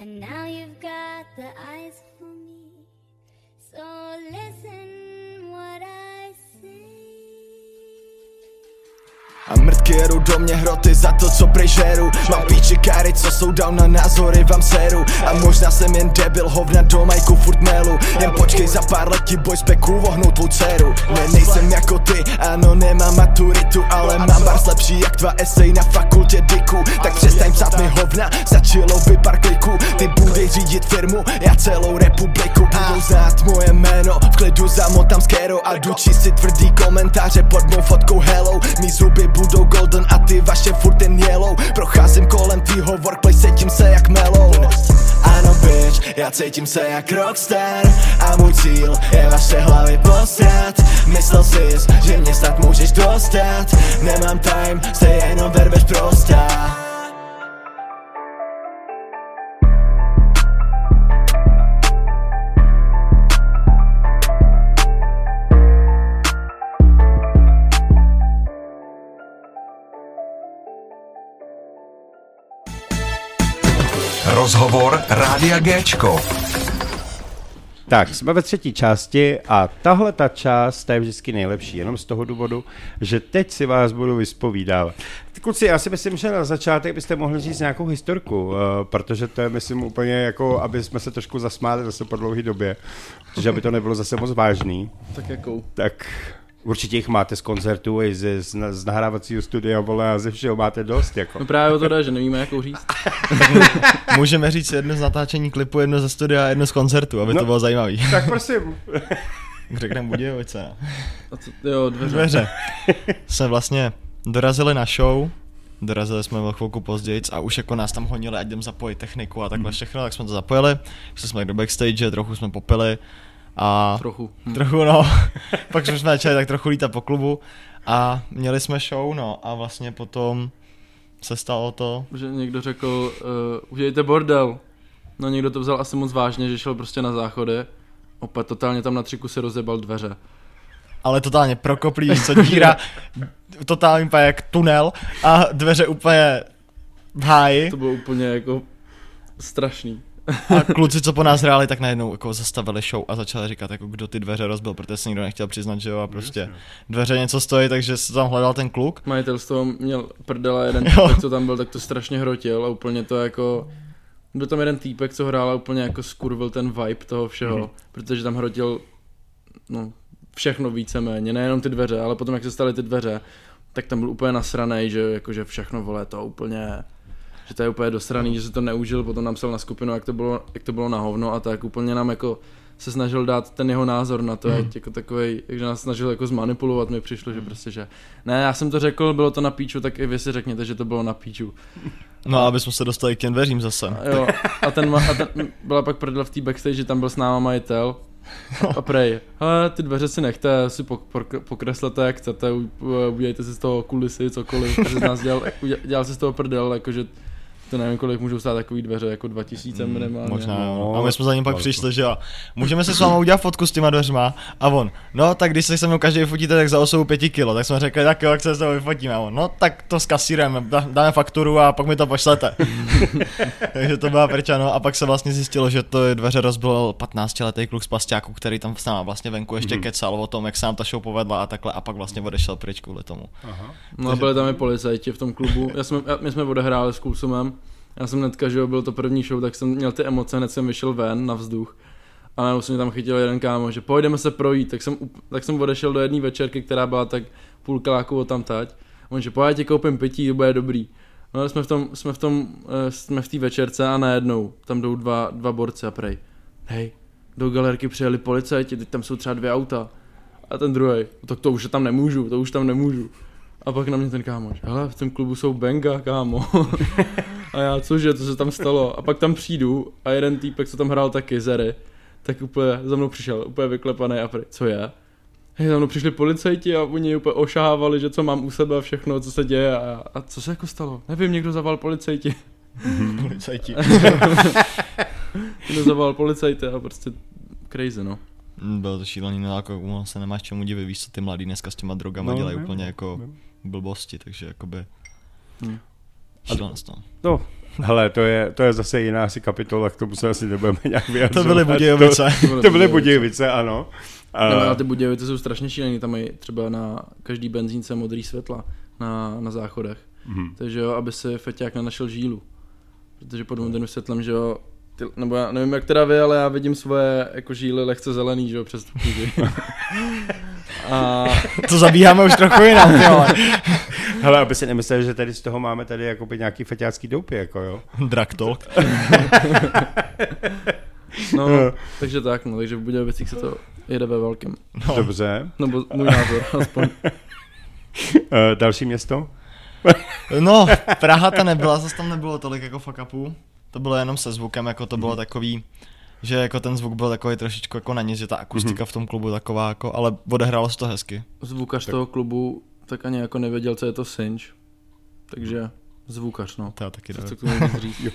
And now you've got the eyes for me. So listen what I A mrtky jedou do mě hroty za to, co prežeru Mám píčikáry, co jsou down na názory, vám seru. A možná jsem jen debil, hovna do majku furt melu. Jen počkej za pár let ti boj speku vohnou tvou dceru. Ne, nejsem jako ty, ano, nemám maturitu Ale mám bars lepší jak dva esej na fakultě diku. Tak přestaň psát mi hovna, začalo by pár kliků. Ty budeš řídit firmu, já celou republiku. Budou znát moje jméno, v klidu zamotám skero A jdu čistit tvrdý komentáře pod mou fotkou hello. Mí zuby budou golden a ty vaše furt jen yellow. Procházím kolem tvýho workplace, cítím se jak melou Ano bitch, já cítím se jak rockstar A můj cíl je vaše hlavy posrat. Myslel jsi, že mě snad můžeš dostat. Nemám time, jste jenom verbež prostá Rozhovor Rádia Géčko. Tak, jsme ve třetí části a tahle ta část ta je vždycky nejlepší, jenom z toho důvodu, že teď si vás budu vyspovídávat. Kluci, já si myslím, že na začátek byste mohli říct nějakou historku, uh, protože to je, myslím, úplně jako, aby jsme se trošku zasmáli zase po dlouhé době, protože aby to nebylo zase moc vážný, Tak jakou? tak určitě jich máte z koncertů i z, z, z nahrávacího studia, vole, a ze všeho máte dost, jako. No právě o to jde, že nevíme, jakou říct. [laughs] Můžeme říct jedno z natáčení klipu, jedno ze studia a jedno z koncertu, aby no. To bylo zajímavý. Tak prosím. [laughs] Řekneme Budějovice. A co, jo, dveře. Dveře. Jsme vlastně dorazili na show dorazili jsme o chvilku později a už jako nás tam honili, ať jdem zapojit techniku a takhle všechno, tak jsme to zapojili, šli jsme do backstage, trochu jsme popili a Trochu. Hm. trochu no, [laughs] pak jsme začali tak trochu lítat po klubu a měli jsme show no a vlastně potom se stalo to, Že někdo řekl, uh, udělejte bordel. No někdo to vzal asi moc vážně, že šel prostě na záchody. Opět totálně tam na tři kusy rozebal dveře. ale totálně prokoplý, co díra, [laughs] totálně úplně jak tunel a dveře úplně v háji To bylo úplně jako strašný. A kluci, co po nás hráli, tak najednou jako zastavili show a začali říkat, jako kdo ty dveře rozbil, protože se nikdo nechtěl přiznat, že jo, a prostě dveře něco stojí, takže se tam hledal ten kluk. Majitel z toho měl prdela jeden Jo. týpek, co tam byl, tak to strašně hrotil a úplně to jako... Byl tam jeden týpek, co hrál a úplně jako skurvil ten vibe toho všeho, Mhm. mm-hmm. protože tam hrotil no, všechno víceméně, nejenom ty dveře, ale potom jak se staly ty dveře, tak tam byl úplně nasranej, že jakože všechno vole to úplně že to je úplně dosraný, že se to neužil, potom nám psal na skupinu, jak to bylo, jak to bylo na hovno a tak úplně nám jako se snažil dát ten jeho názor na to, Mhm. mm. jako takovej, že nás snažil jako zmanipulovat, mi přišlo, že prostě, že ne, já jsem to řekl, bylo to na píču, tak i vy si řekněte, že to bylo na píču. No a aby jsme se dostali k těm dveřím zase. A jo, a ten, ma- a ten byla pak prdel v té backstage, že tam byl s náma majitel a prej, hele, ty dveře si nechte, si pok- pok- pokreslete jak chcete, udělejte si z toho kulisy, cokoliv, že z nás dělal, dělal si z toho prdel, jakože to nevím, kolik můžou stát takový dveře, jako 2000 minimálně. Možná, No, no, a my jsme za ním pak přišli, že jo. Můžeme si s vámi udělat fotku s těma dveřma? A on, no tak když se se mnou každý fotíte, tak za osobu pěti kilo. Tak jsme řekli, tak jo, jak se s tebou vyfotíme. A on, no tak to skasírujeme, dá- dáme fakturu a pak mi to pošlete. [laughs] Takže to byla prča, no. A pak se vlastně zjistilo, že to dveře rozbil 15-letý kluk z pasťáku, který tam s náma vlastně venku ještě Mhm. kecal o tom, jak se nám ta show povedla a takhle. A pak vlastně odešel pryč kvůli tomu. No a byli tam i policajti v tom klubu. Já jsme, já, my jsme odehráli s Kulsumem. Já jsem hnedka, že jo, byl to první show, tak jsem měl ty emoce, hned jsem vyšel ven na vzduch. A najednou se mě tam chytil jeden kámo, že pojďme se projít, tak jsem, tak jsem odešel do jedné večerky, která byla tak půl kiláku od tam tať. On že pojď, ti koupím pití, to bude dobrý. No ale jsme v tom, jsme v tom, eh, jsme v té večerce a najednou tam jdou dva, dva borci a prej. Hej, do galerky přijeli policajti, teď tam jsou třeba dvě auta. A ten druhý, tak to už tam nemůžu, to už tam nemůžu. A pak na mě ten kámoš, hele, v tom klubu jsou benga, kámo. [laughs] a já, cože, co se tam stalo? A pak tam přijdu a jeden týpek, co tam hrál taky, Zery, tak úplně za mnou přišel, úplně vyklepaný a prej, co je? Hej, za mnou přišli policajti a oni úplně ošahávali, že co mám u sebe a všechno, co se děje a, a co se jako stalo? Nevím, někdo zaval policajti. [laughs] Policajti. [laughs] Někdo zaval policajty a prostě crazy, no. Bylo to šílený, no jako ono se nemáš čemu divit, víš co ty mladí dneska s těma drogama No, dělají ne, úplně ne, jako ne. blbosti, takže jakoby... Hmm. Šílenost, no. No, hele, to je, to je zase jiná asi kapitola, k tomu se asi nebudeme nějak vyjadřovat. To byly Budějovice. To, to byly Budějovice, ano. A, No, ale ty Budějovice jsou strašně šílený, tam mají třeba na každý benzínce modrý světla na, na záchodech. Mhm. Takže jo, aby si feťák nenašel žílu. Protože pod modrým světlem, že jo, ty, nebo já nevím jak teda vy, ale já vidím svoje jako žíly lehce zelený, že jo, přes tu [laughs] A [laughs] To zabíháme už trochu jinam, ty vole. Hele, aby si nemysleli, že tady z toho máme tady jakoby nějaký feťácký doupy, jako jo. Drag talk. [laughs] no, takže tak, no, takže v Budějovicích se to jede ve velkém. No. Dobře. Nebo můj názor, aspoň. Uh, [laughs] další město? no, Praha ta nebyla, zase tam nebylo tolik jako fuck upů. To bylo jenom se zvukem, jako to Mhm. bylo takový, že jako ten zvuk byl takový trošičku jako na nic, že ta akustika v tom klubu taková jako, ale odehrálo se to hezky. Zvukař toho klubu tak ani jako nevěděl, co je to synč. Takže zvukař, no. To je taky Co k tomu říct. [laughs]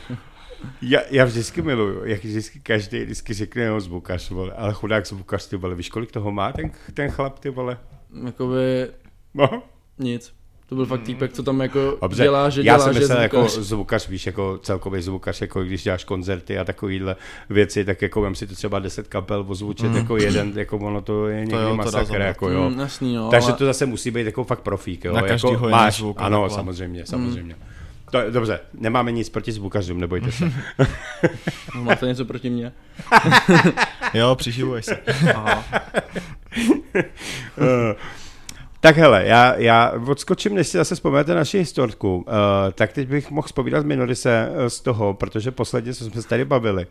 Já, já vždycky miluju, jak vždycky každý vždycky řekne jeho zvukař, vole, ale chudák zvukař, ty vole, víš, kolik toho má ten, ten chlap, ty vole? Jakoby No, nic. To byl fakt týpek, co tam jako dobře, dělá, že já dělá, jsem že myslel jako zvukař. víš, jako celkový zvukař, jako když děláš koncerty a takovýhle věci, tak jako vem si to třeba 10 kapel ozvučit, Mm. jako jeden, jako ono to je někdy jo, to dá masakr, zabrat. jako jo. Mm, jasný, no. Takže ale- to zase musí být jako fakt profík, jo. Na jako každýho jiný máš, zvuk ano, takhle. samozřejmě, samozřejmě. To, je- dobře, nemáme nic proti zvukařům, nebojte se. No, [laughs] Máte něco proti mně? [laughs] Jo, přiživuj se. Aha. [laughs] Tak hele, já, já odskočím, než si zase vzpomenete naši historku, uh, tak teď bych mohl spovídat Minorise eh, z toho, protože posledně, co jsme se tady bavili,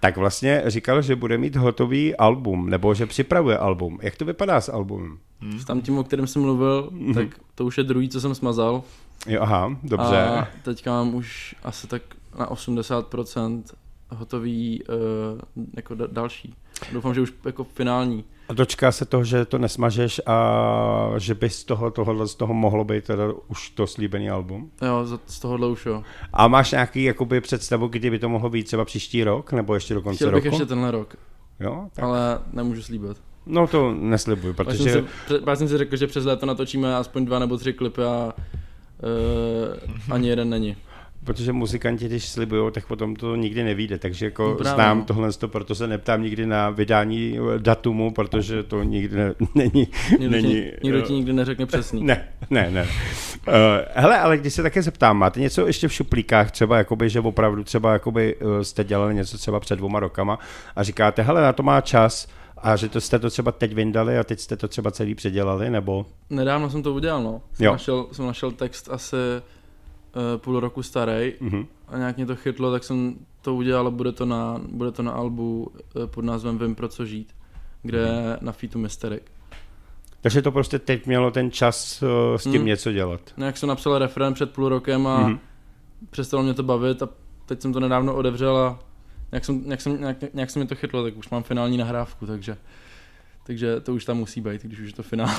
tak vlastně říkal, že bude mít hotový album, nebo že připravuje album. Jak to vypadá s albumem? S tam tím, o kterém jsem mluvil, tak to už je druhý, co jsem smazal. Jo, aha, dobře. A teďka mám už asi tak na 80% hotový uh, jako da- další. Doufám, že už jako finální. A dočká se toho, že to nesmažeš a že by z toho, tohohle z toho mohlo být teda už to slíbený album? Jo, z, tohohle už jo. A máš nějaký jakoby představu, kdy by to mohlo být třeba příští rok, nebo ještě do konce Chtěl bych roku? ještě tenhle rok, Jo, tak. ale nemůžu slíbit. No to neslibuji, Protože... Jsem, si, pak jsem si řekl, že přes léto natočíme aspoň dva nebo tři klipy a uh, ani jeden není. Protože muzikanti, když slibují, tak potom to nikdy nevíde, takže jako No právě, znám tohle, proto se neptám nikdy na vydání eh, datumu, protože to nikdy ne, [laughs] není... Nikdo, není ti, nikdo ti eh, nikdy neřekne přesný. [laughs] Ne, ne, ne. Uh, hele, ale když se také zeptám, máte něco ještě v šuplíkách, třeba jakoby, že opravdu třeba jakoby jste dělali něco třeba před dvoma rokama a říkáte, hele, na to má čas a že to jste to třeba teď vyndali a teď jste to třeba celý předělali, nebo... Nedávno jsem to udělal, no. Jsem, Jo. našel, jsem našel text asi půl roku starý Mhm. a nějak mě to chytlo, tak jsem to udělal a bude to na, bude to na albu uh, pod názvem Vím pro co žít, kde Mhm. je na featu Mysterik. Takže to prostě teď mělo ten čas uh, s tím Hmm. něco dělat. No, jak jsem napsal referen před půl rokem a mm-hmm. přestalo mě to bavit a teď jsem to nedávno odevřel a nějak, jsem, nějak, jsem, nějak, nějak se mi to chytlo, tak už mám finální nahrávku, takže, takže to už tam musí být, když už je to finál.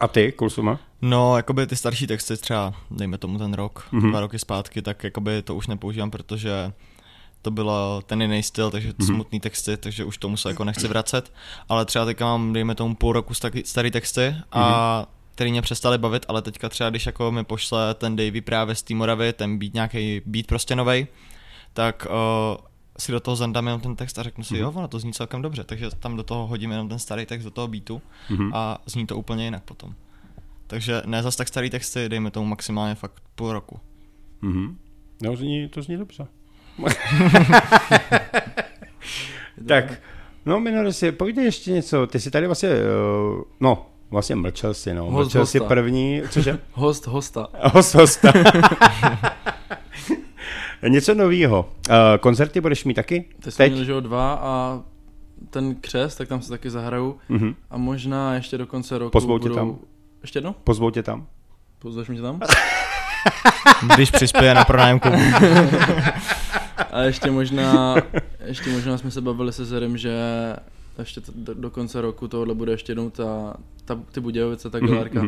A ty, Kulsuma? No, jakoby ty starší texty, třeba dejme tomu ten rok, Mhm. mm-hmm. dva roky zpátky, tak jakoby to už nepoužívám, protože to bylo ten jiný styl, takže mm-hmm. smutný texty, takže už tomu se jako nechci vracet, ale třeba teďka mám, dejme tomu půl roku starý, starý texty a který mě přestali bavit, ale teďka třeba, když jako mi pošle ten Davy právě z té Moravy, ten beat nějaký beat prostě novej, tak uh, si do toho zandám jenom ten text a řeknu si, jo, ono to zní celkem dobře, takže tam do toho hodím jenom ten starý text do toho beatu Mhm. a zní to úplně jinak potom. Takže ne zas tak starý texty, dejme tomu maximálně fakt půl roku. Mhm. No, zní, to zní dobře. [laughs] tak, no minule si, povídej ještě něco, ty jsi tady vlastně, uh, no, vlastně mlčel si, no, Host mlčel si hosta. první, cože? [laughs] Host hosta. Host hosta. [laughs] něco novýho. Uh, koncerty budeš mít taky? Teď jsme Teď? měli, že jo, dva a ten křest, tak tam se taky zahraju Mhm. a možná ještě do konce roku Pozvou tě budou... tam? Ještě jedno? Pozvou tě tam? Pozveš mě tam? [laughs] Když přispěje na pronájem klubu. [laughs] A ještě možná, ještě možná jsme se bavili se Zerem, že ještě t- do, do konce roku tohle bude ještě jednou ta, ta ty Budějovice, ta Mhm, Gilarka.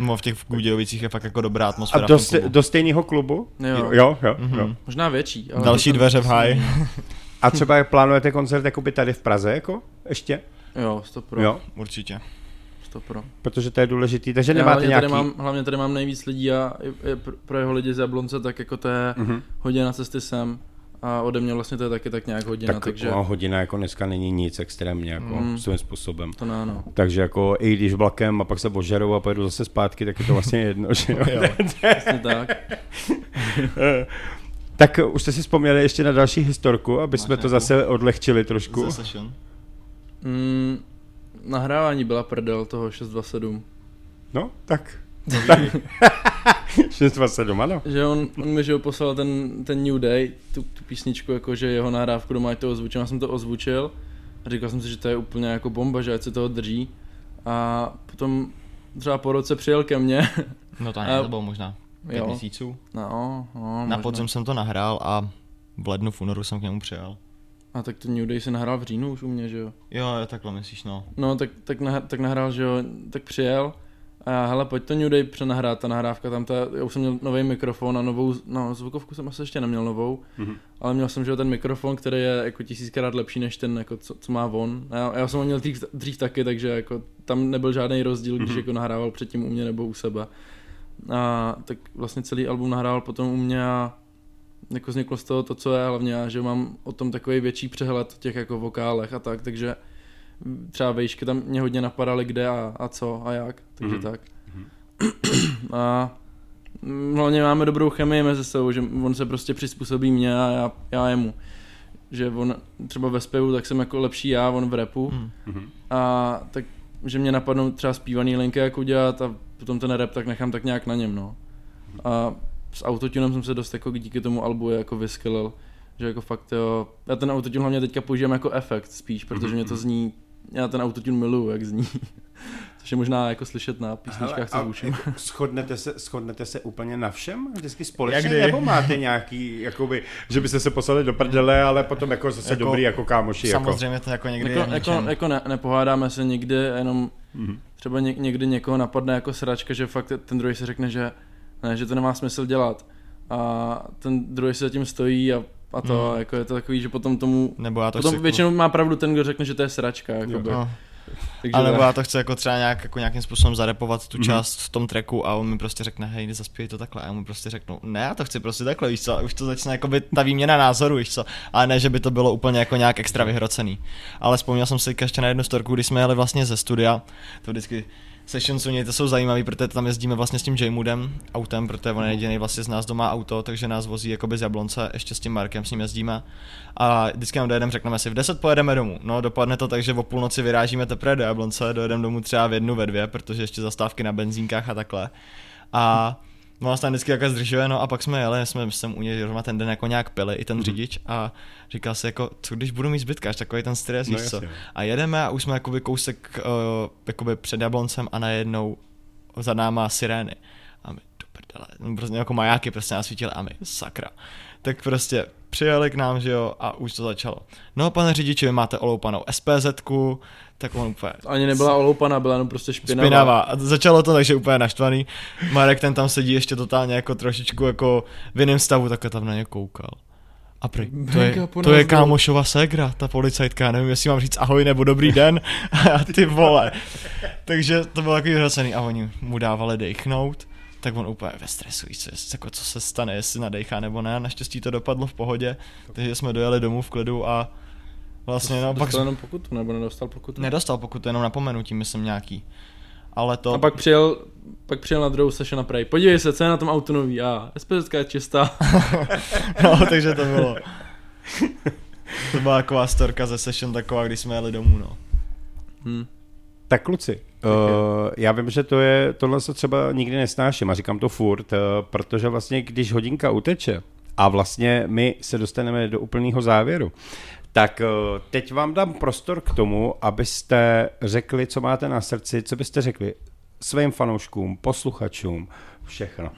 No, v těch Budějovicích je fakt jako dobrá A atmosféra. do, tom ste, klubu. do stejného klubu? Jo. jo, jo. Mhm. jo. Možná větší. Ale Další dveře v háji. A třeba plánujete koncert jakoby tady v Praze, jako? Ještě? Jo, 100 pro. Jo, Určitě. 100 pro. protože to je důležitý. Takže Já nemáte hlavně, nějaký... tady mám, hlavně tady mám nejvíc lidí a pro jeho lidi z Jablonce, tak jako to je Mhm. hodina cesty sem. A ode mě vlastně to je taky tak nějak hodina, Tak takže no, hodina jako dneska není nic extrémně, jako Mm. svým způsobem. to ne, no. Takže jako i když vlakem a pak se ožerou a pojedu zase zpátky, tak je to vlastně jedno, že jo? [laughs] Vlastně tak. [laughs] tak už jste si vzpomněli ještě na další historku, aby Máš jsme to nějakou? zase odlehčili trošku. Mm, nahrávání byla prdel toho 627. No, tak. [laughs] tak. 627, ano. Že on, on mi že poslal ten, ten New Day, tu, tu písničku, jako že jeho nahrávku doma ať to ozvučil, já jsem to ozvučil a říkal jsem si, že to je úplně jako bomba, že ať se toho drží. A potom třeba po roce přijel ke mně. No to [laughs] A- ne, to bylo možná pět jo. měsíců. No, no, Na možná. podzim jsem to nahrál a v lednu v únoru jsem k němu přijel. A tak ten New Day si nahrál v říjnu už u mě, že jo. Jo, jo, takhle myslíš, no. No, tak, tak, nah, tak nahrál, že jo, tak přijel. A já, hele, pojď to New Day přenahrát, ta nahrávka tam, ta, já už jsem měl nový mikrofon a novou, no, zvukovku jsem asi ještě neměl novou, Mhm. mm-hmm. ale měl jsem, že ten mikrofon, který je jako tisíckrát lepší než ten, jako, co, co má on. A já, já jsem ho měl dřív, dřív taky, takže jako tam nebyl žádný rozdíl, když Mhm. jako nahrával předtím u mě nebo u sebe. A tak vlastně celý album nahrál potom u mě a jako vzniklo z toho to, co je, hlavně já, že mám o tom takový větší přehled o těch jako vokálech a tak, takže třeba vejšky tam mě hodně napadaly kde a, a co a jak, takže Mhm. mm. tak. [clears throat] A mm, hlavně máme dobrou chemii mezi sebou, že on se prostě přizpůsobí mě a já, já jemu. Že on třeba ve zpěvu, tak jsem jako lepší já, on v repu. Hmm. Mhm. A tak, že mě napadnou třeba zpívaný linky, jak udělat a potom ten rap tak nechám tak nějak na něm, no. A s autotunem jsem se dost jako díky tomu albu jako vyskylil, že jako fakt jo, já ten autotune hlavně teďka používám jako efekt spíš, protože mě to zní já ten autotune miluju, jak zní. [laughs] Což je možná jako slyšet na písničkách Hele, se a zvučím. jako Shodnete se, shodnete se úplně na všem? Vždycky společně? Nebo máte nějaký, jakoby, že byste se poslali do prdele, ale potom jako zase Jako- dobrý jako kámoši? Jako. Samozřejmě to jako někdy Jako, jako, jako ne, nepohádáme se nikdy, jenom Mhm. třeba ně, někdy někoho napadne jako sračka, že fakt ten druhý si řekne, že ne, že to nemá smysl dělat. A ten druhý si zatím stojí a, a to, Mhm. jako je to takový, že potom tomu, Nebo já to potom chci... většinou má pravdu ten, kdo řekne, že to je sračka, jakoby. No. Takže Ale nebo tak. já to chci jako třeba nějak, jako nějakým způsobem zarepovat tu Mhm. část v tom tracku a on mi prostě řekne, hej, zaspěj to takhle. A já mu prostě řeknu, ne, já to chci prostě takhle, víš co, a už to začne jako by ta výměna názoru, víš co, ale ne, že by to bylo úplně jako nějak extra vyhrocený. Ale vzpomněl jsem si ještě na jednu storku, kdy jsme jeli vlastně ze studia, to vždycky sessions u něj, to jsou zajímavý, protože tam jezdíme vlastně s tím Jmoodem autem, protože on je jediný vlastně z nás doma auto, takže nás vozí jakoby z Jablonce, ještě s tím Markem s ním jezdíme. A vždycky nám dojedeme, řekneme si, v 10 pojedeme domů. No, dopadne to tak, že o půlnoci vyrážíme teprve do Jablonce, dojedeme domů třeba v jednu, ve dvě, protože ještě zastávky na benzínkách a takhle. A No nás tam vždycky jako zdržuje, no a pak jsme jeli, jsme jsem u něj zrovna ten den jako nějak pili, i ten Mhm. řidič a říkal si jako, co když budu mít zbytka, až takový ten stres, No víš co. jasně. A jedeme a už jsme jakoby kousek uh, jakoby před Jabloncem a najednou za náma sirény. A my, do prdele, no prostě jako majáky prostě nás svítily a my, sakra. Tak prostě přijeli k nám, že jo, a už to začalo. No, pane řidiči, vy máte oloupanou SPZ-ku, tak on úplně Ani nebyla oloupaná, byla jenom prostě špinavá. Špinavá. A začalo to takže úplně naštvaný. Marek ten tam sedí ještě totálně jako trošičku jako v jiném stavu, tak tam na ně koukal. A prý, to je, to je kámošova ségra, ta policajtka, já nevím, jestli mám říct ahoj nebo dobrý den, [laughs] a ty vole. Takže to bylo takový vyhrocený a oni mu dávali dechnout, tak on úplně ve stresu, víš co, jako co se stane, jestli nadechá nebo ne, naštěstí to dopadlo v pohodě, takže jsme dojeli domů v klidu a vlastně no, pak Dostal jenom pokutu, nebo nedostal pokutu? nedostal, pokud to jenom napomenutí, myslím nějaký. Ale to... A pak přijel, pak přijel na druhou session a prej, podívej se, co je na tom auto nový, a SPZ je čistá. [laughs] No, takže to bylo. To byla taková storka ze session taková, když jsme jeli domů, no. Hm. Tak kluci, uh, já vím, že to je, tohle se třeba nikdy nesnáším a říkám to furt, uh, protože vlastně když hodinka uteče a vlastně my se dostaneme do úplného závěru, tak uh, teď vám dám prostor k tomu, abyste řekli, co máte na srdci, co byste řekli svým fanouškům, posluchačům, všechno.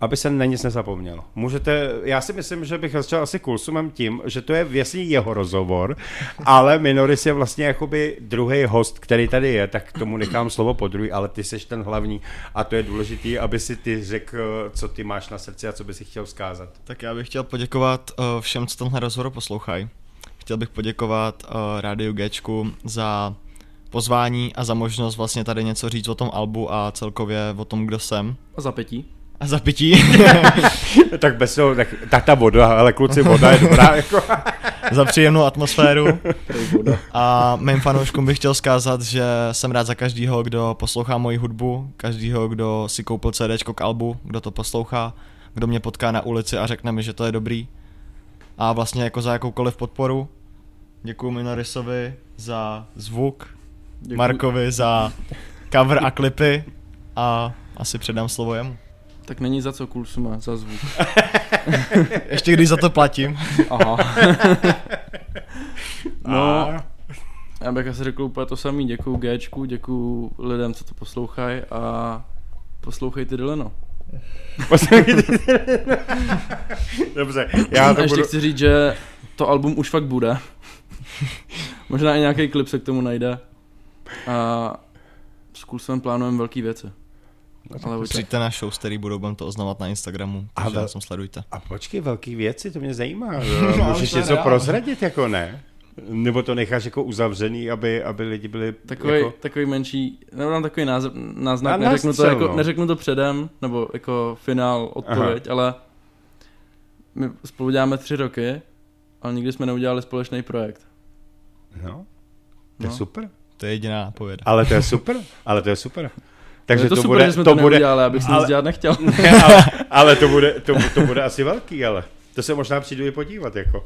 Aby se na nic nezapomnělo. Můžete, já si myslím, že bych začal asi Kulsumem tím, že to je věsně jeho rozhovor, ale Minoris je vlastně jakoby druhý host, který tady je, tak tomu nechám slovo po druhý, ale ty seš ten hlavní a to je důležitý, aby si ty řekl, co ty máš na srdci a co by si chtěl vzkázat. Tak já bych chtěl poděkovat uh, všem, co tenhle rozhovor poslouchají. Chtěl bych poděkovat uh, Rádiu Gčku za pozvání a za možnost vlastně tady něco říct o tom albu a celkově o tom, kdo jsem. A zapětí. A za pití. [laughs] tak bez toho, tak, tak ta voda, ale kluci, voda je dobrá. [laughs] Jako. za příjemnou atmosféru. A mým fanouškům bych chtěl zkázat, že jsem rád za každýho, kdo poslouchá moji hudbu, každýho, kdo si koupil CD k albu, kdo to poslouchá, kdo mě potká na ulici a řekne mi, že to je dobrý. A vlastně jako za jakoukoliv podporu. Děkuji Minorisovi za zvuk, Děkuju. Markovi za cover a klipy a asi předám slovo jemu. Tak není za co Kulsuma, za zvuk. [laughs] Ještě když za to platím. [laughs] Aha. [laughs] no, já bych asi řekl úplně to samý. Děkuju Gčku, děkuju lidem, co to poslouchají a poslouchejte Dyleno. Dobře, já to ještě budu... chci říct, že to album už fakt bude. Možná i nějaký klip se k tomu najde. A s Kulsem plánujeme velký věci. Ale buďte. Přijďte na show, který budou, budem to oznamovat na Instagramu, takže nás tam sledujte. A počkej, velký věci, to mě zajímá. [laughs] už Můžeš to něco prozradit, jako ne? Nebo to necháš jako uzavřený, aby, aby lidi byli Takový, jako... takový menší, nebo dám takový názor, náznak, Na- neřeknu, to jako, no. neřeknu to předem, nebo jako finál, odpověď, ale my spolu děláme tři roky, ale nikdy jsme neudělali společný projekt. No, to je No. super. To je jediná pověda. Ale to je super, ale to je super. Takže to, to, super, bude, že jsme to to, bude, neudělali, abych si ale- nic dělat nechtěl. [laughs] ne, ale, ale to bude, to, to bude asi velký, ale to se možná přijdu i podívat, jako.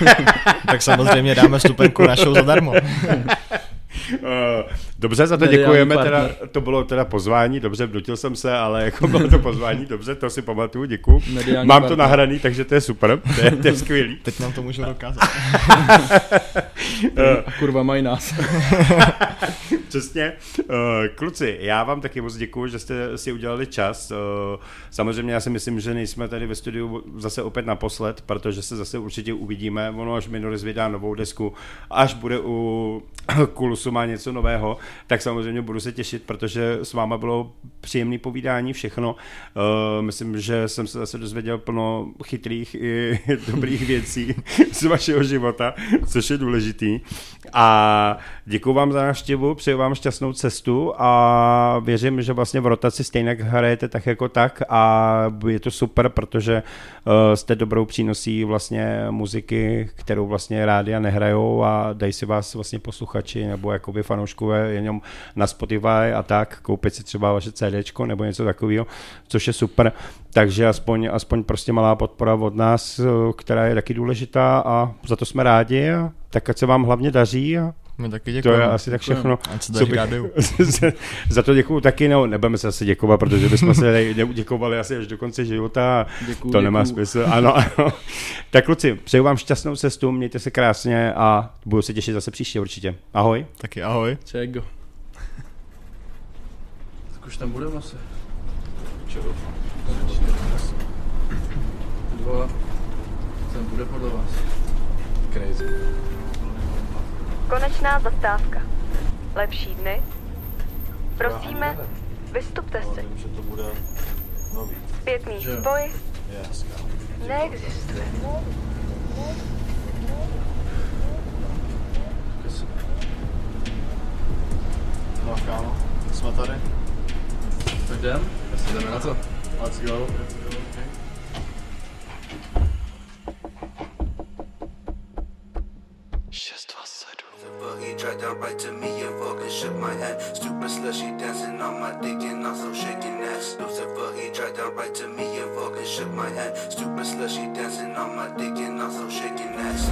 [laughs] tak samozřejmě dáme stupenku na show zadarmo. [laughs] Eh, Dobře, za to děkujeme, teda, to bylo teda pozvání, dobře, vnutil jsem se, ale jako [laughs] bylo to pozvání, dobře, to si pamatuju, děkuju. Mediální Mám to partner. nahraný, takže to je super, to je, to je skvělý. Teď nám to můžu [laughs] dokázat. Eh, A kurva mají nás. [laughs] Přesně. Eh, Kluci, já vám taky moc děkuji, že jste si udělali čas. Samozřejmě já si myslím, že nejsme tady ve studiu zase opět naposled, protože se zase určitě uvidíme. Ono až Minoris vydá novou desku, až bude u [coughs] Kulusu má něco nového, tak samozřejmě budu se těšit, protože s váma bylo příjemné povídání, všechno. Eh, Myslím, že jsem se zase dozvěděl plno chytrých i [laughs] dobrých věcí z vašeho života, což je důležitý. A děkuji vám za návštěvu, přeju vám šťastnou cestu a věřím, že vlastně v rotaci stejně hrajete tak jako tak a je to super, protože uh, jste dobrou přínosí vlastně muziky, kterou vlastně rádia nehrajou a dají si vás vlastně posluchači nebo jakoby fanouškové jenom na Spotify a tak, koupit si třeba vaše CDčko nebo něco takového, což je super. Takže aspoň, aspoň prostě malá podpora od nás, eh, která je taky důležitá a za to jsme rádi tak ať se vám hlavně daří a My taky to děkujeme. je asi tak všechno. Ať se co daří bych- [laughs] za to děkuju taky, no nebudeme se asi děkovat, protože bychom se [laughs] děkovali asi až do konce života a Děkuju, to nemá děkuju. smysl. Ano, ano. Tak kluci, přeju vám šťastnou cestu, mějte se krásně a budu se těšit zase příště určitě. Ahoj. Taky ahoj. Čego. Tak už tam budeme asi. Čego? Dva. Tam bude podle vás. Crazy. Konečná zastávka. Lepší dny? Prosíme, vystupte si. že to bude nový. Zpětný Že jo. spoj neexistuje. No kámo, jsme tady. Tak jdem? Jdeme na to. Let's go. Fuck, he tried out right to me and fucking shook my hand. Stupid slushy dancing on my dick and also shaking ass. Lucifer, he tried out right to me and fucking shook my hand. Stupid slushy dancing on my dick and also shaking ass.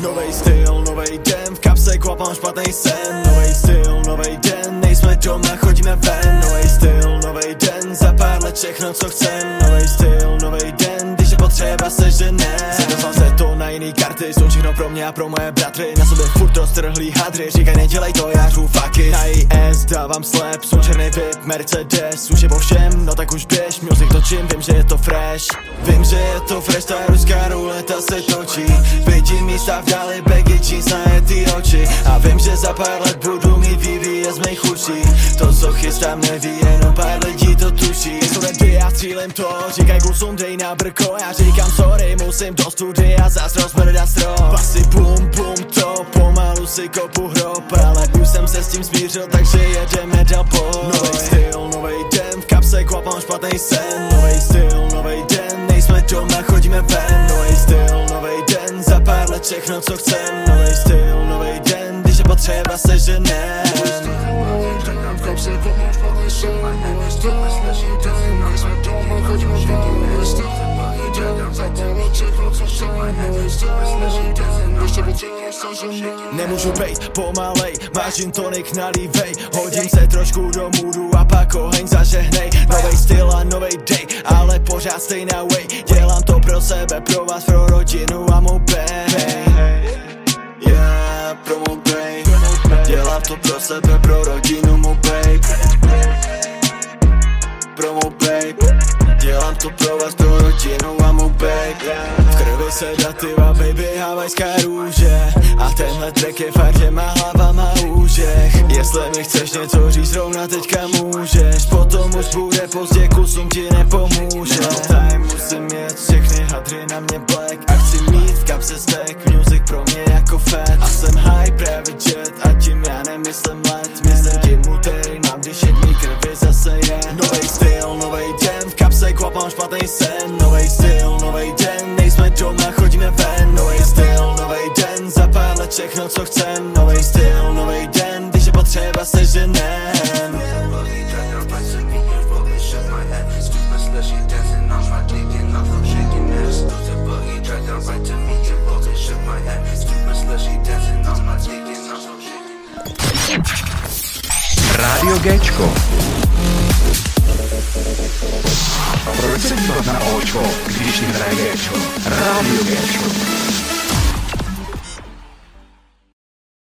Novej styl, novej den, v kapse kvapám špatný sen Novej styl, novej den, nejsme doma, chodíme ven. Novej styl, novej den, za pár let všechno co chcem. Novej styl, novej den, potřeba se žene. Zadozval se to na jiný karty, jsou všechno pro mě a pro moje bratry. Na sobě furt roztrhlý hadry, říkaj nedělej to, já řvu fuck it. Na IS dávám slep, jsou černý VIP, Mercedes. Už je po všem, no tak už běž, music točím, vím, že je to fresh. Vím, že je to fresh, ta ruská ruleta se točí. Vidím místa v dáli, bagy jeans na ty oči. A vím, že za pár let budu mít VVS z mých uší To, co chystám, neví, jenom pár lidí to tuší. Jsou já cílím to, říkaj kusům, dej na brko Já říkám sorry, musím do studia zas rozmrdat strop Basy bum bum to, pomalu si kopu hrob Ale už jsem se s tím smířil, takže jedeme dál po Novej styl, novej den, v kapse kvapám špatný sen Novej styl, novej den, nejsme doma, chodíme ven Novej styl, novej den, za pár let všechno co chcem Novej styl, novej den, když je potřeba se ženem Nemůžu bejt pomalej, máš gin tonic nalívej Hodím se trošku do moodu a pak oheň zažehnej. Novej styl a novej day, ale pořád stejná way. Dělám to pro sebe, pro vás, pro rodinu a mou bang Yeah, pro mou Dělám to pro sebe, pro rodinu, mou babe. Pro mou babe Dělám to pro vás, pro rodinu a mou babe V krvi sedativa, baby, havajská růže A tenhle track je fakt, že má hlava má úžech Jestli mi chceš něco říct, zrovna teďka můžeš. Potom už bude pozdě, kusům ti nepomůže. No time, musím jet, všechny hadry na mě black. A chci mít v kapse stack, music pro mě jako fat. A jsem high, private jet, a tím já nemyslím let. Myslím tím úterý, mám když je dní krvi zase je. Novej styl, novej mám špatný sen Novej styl, novej den, nejsme doma, chodíme ven. Novej styl, novej den, za všechno co chcem. Novej styl, novej den, když je potřeba se ženem. Radio Gečko tried out right to Géčko. Proč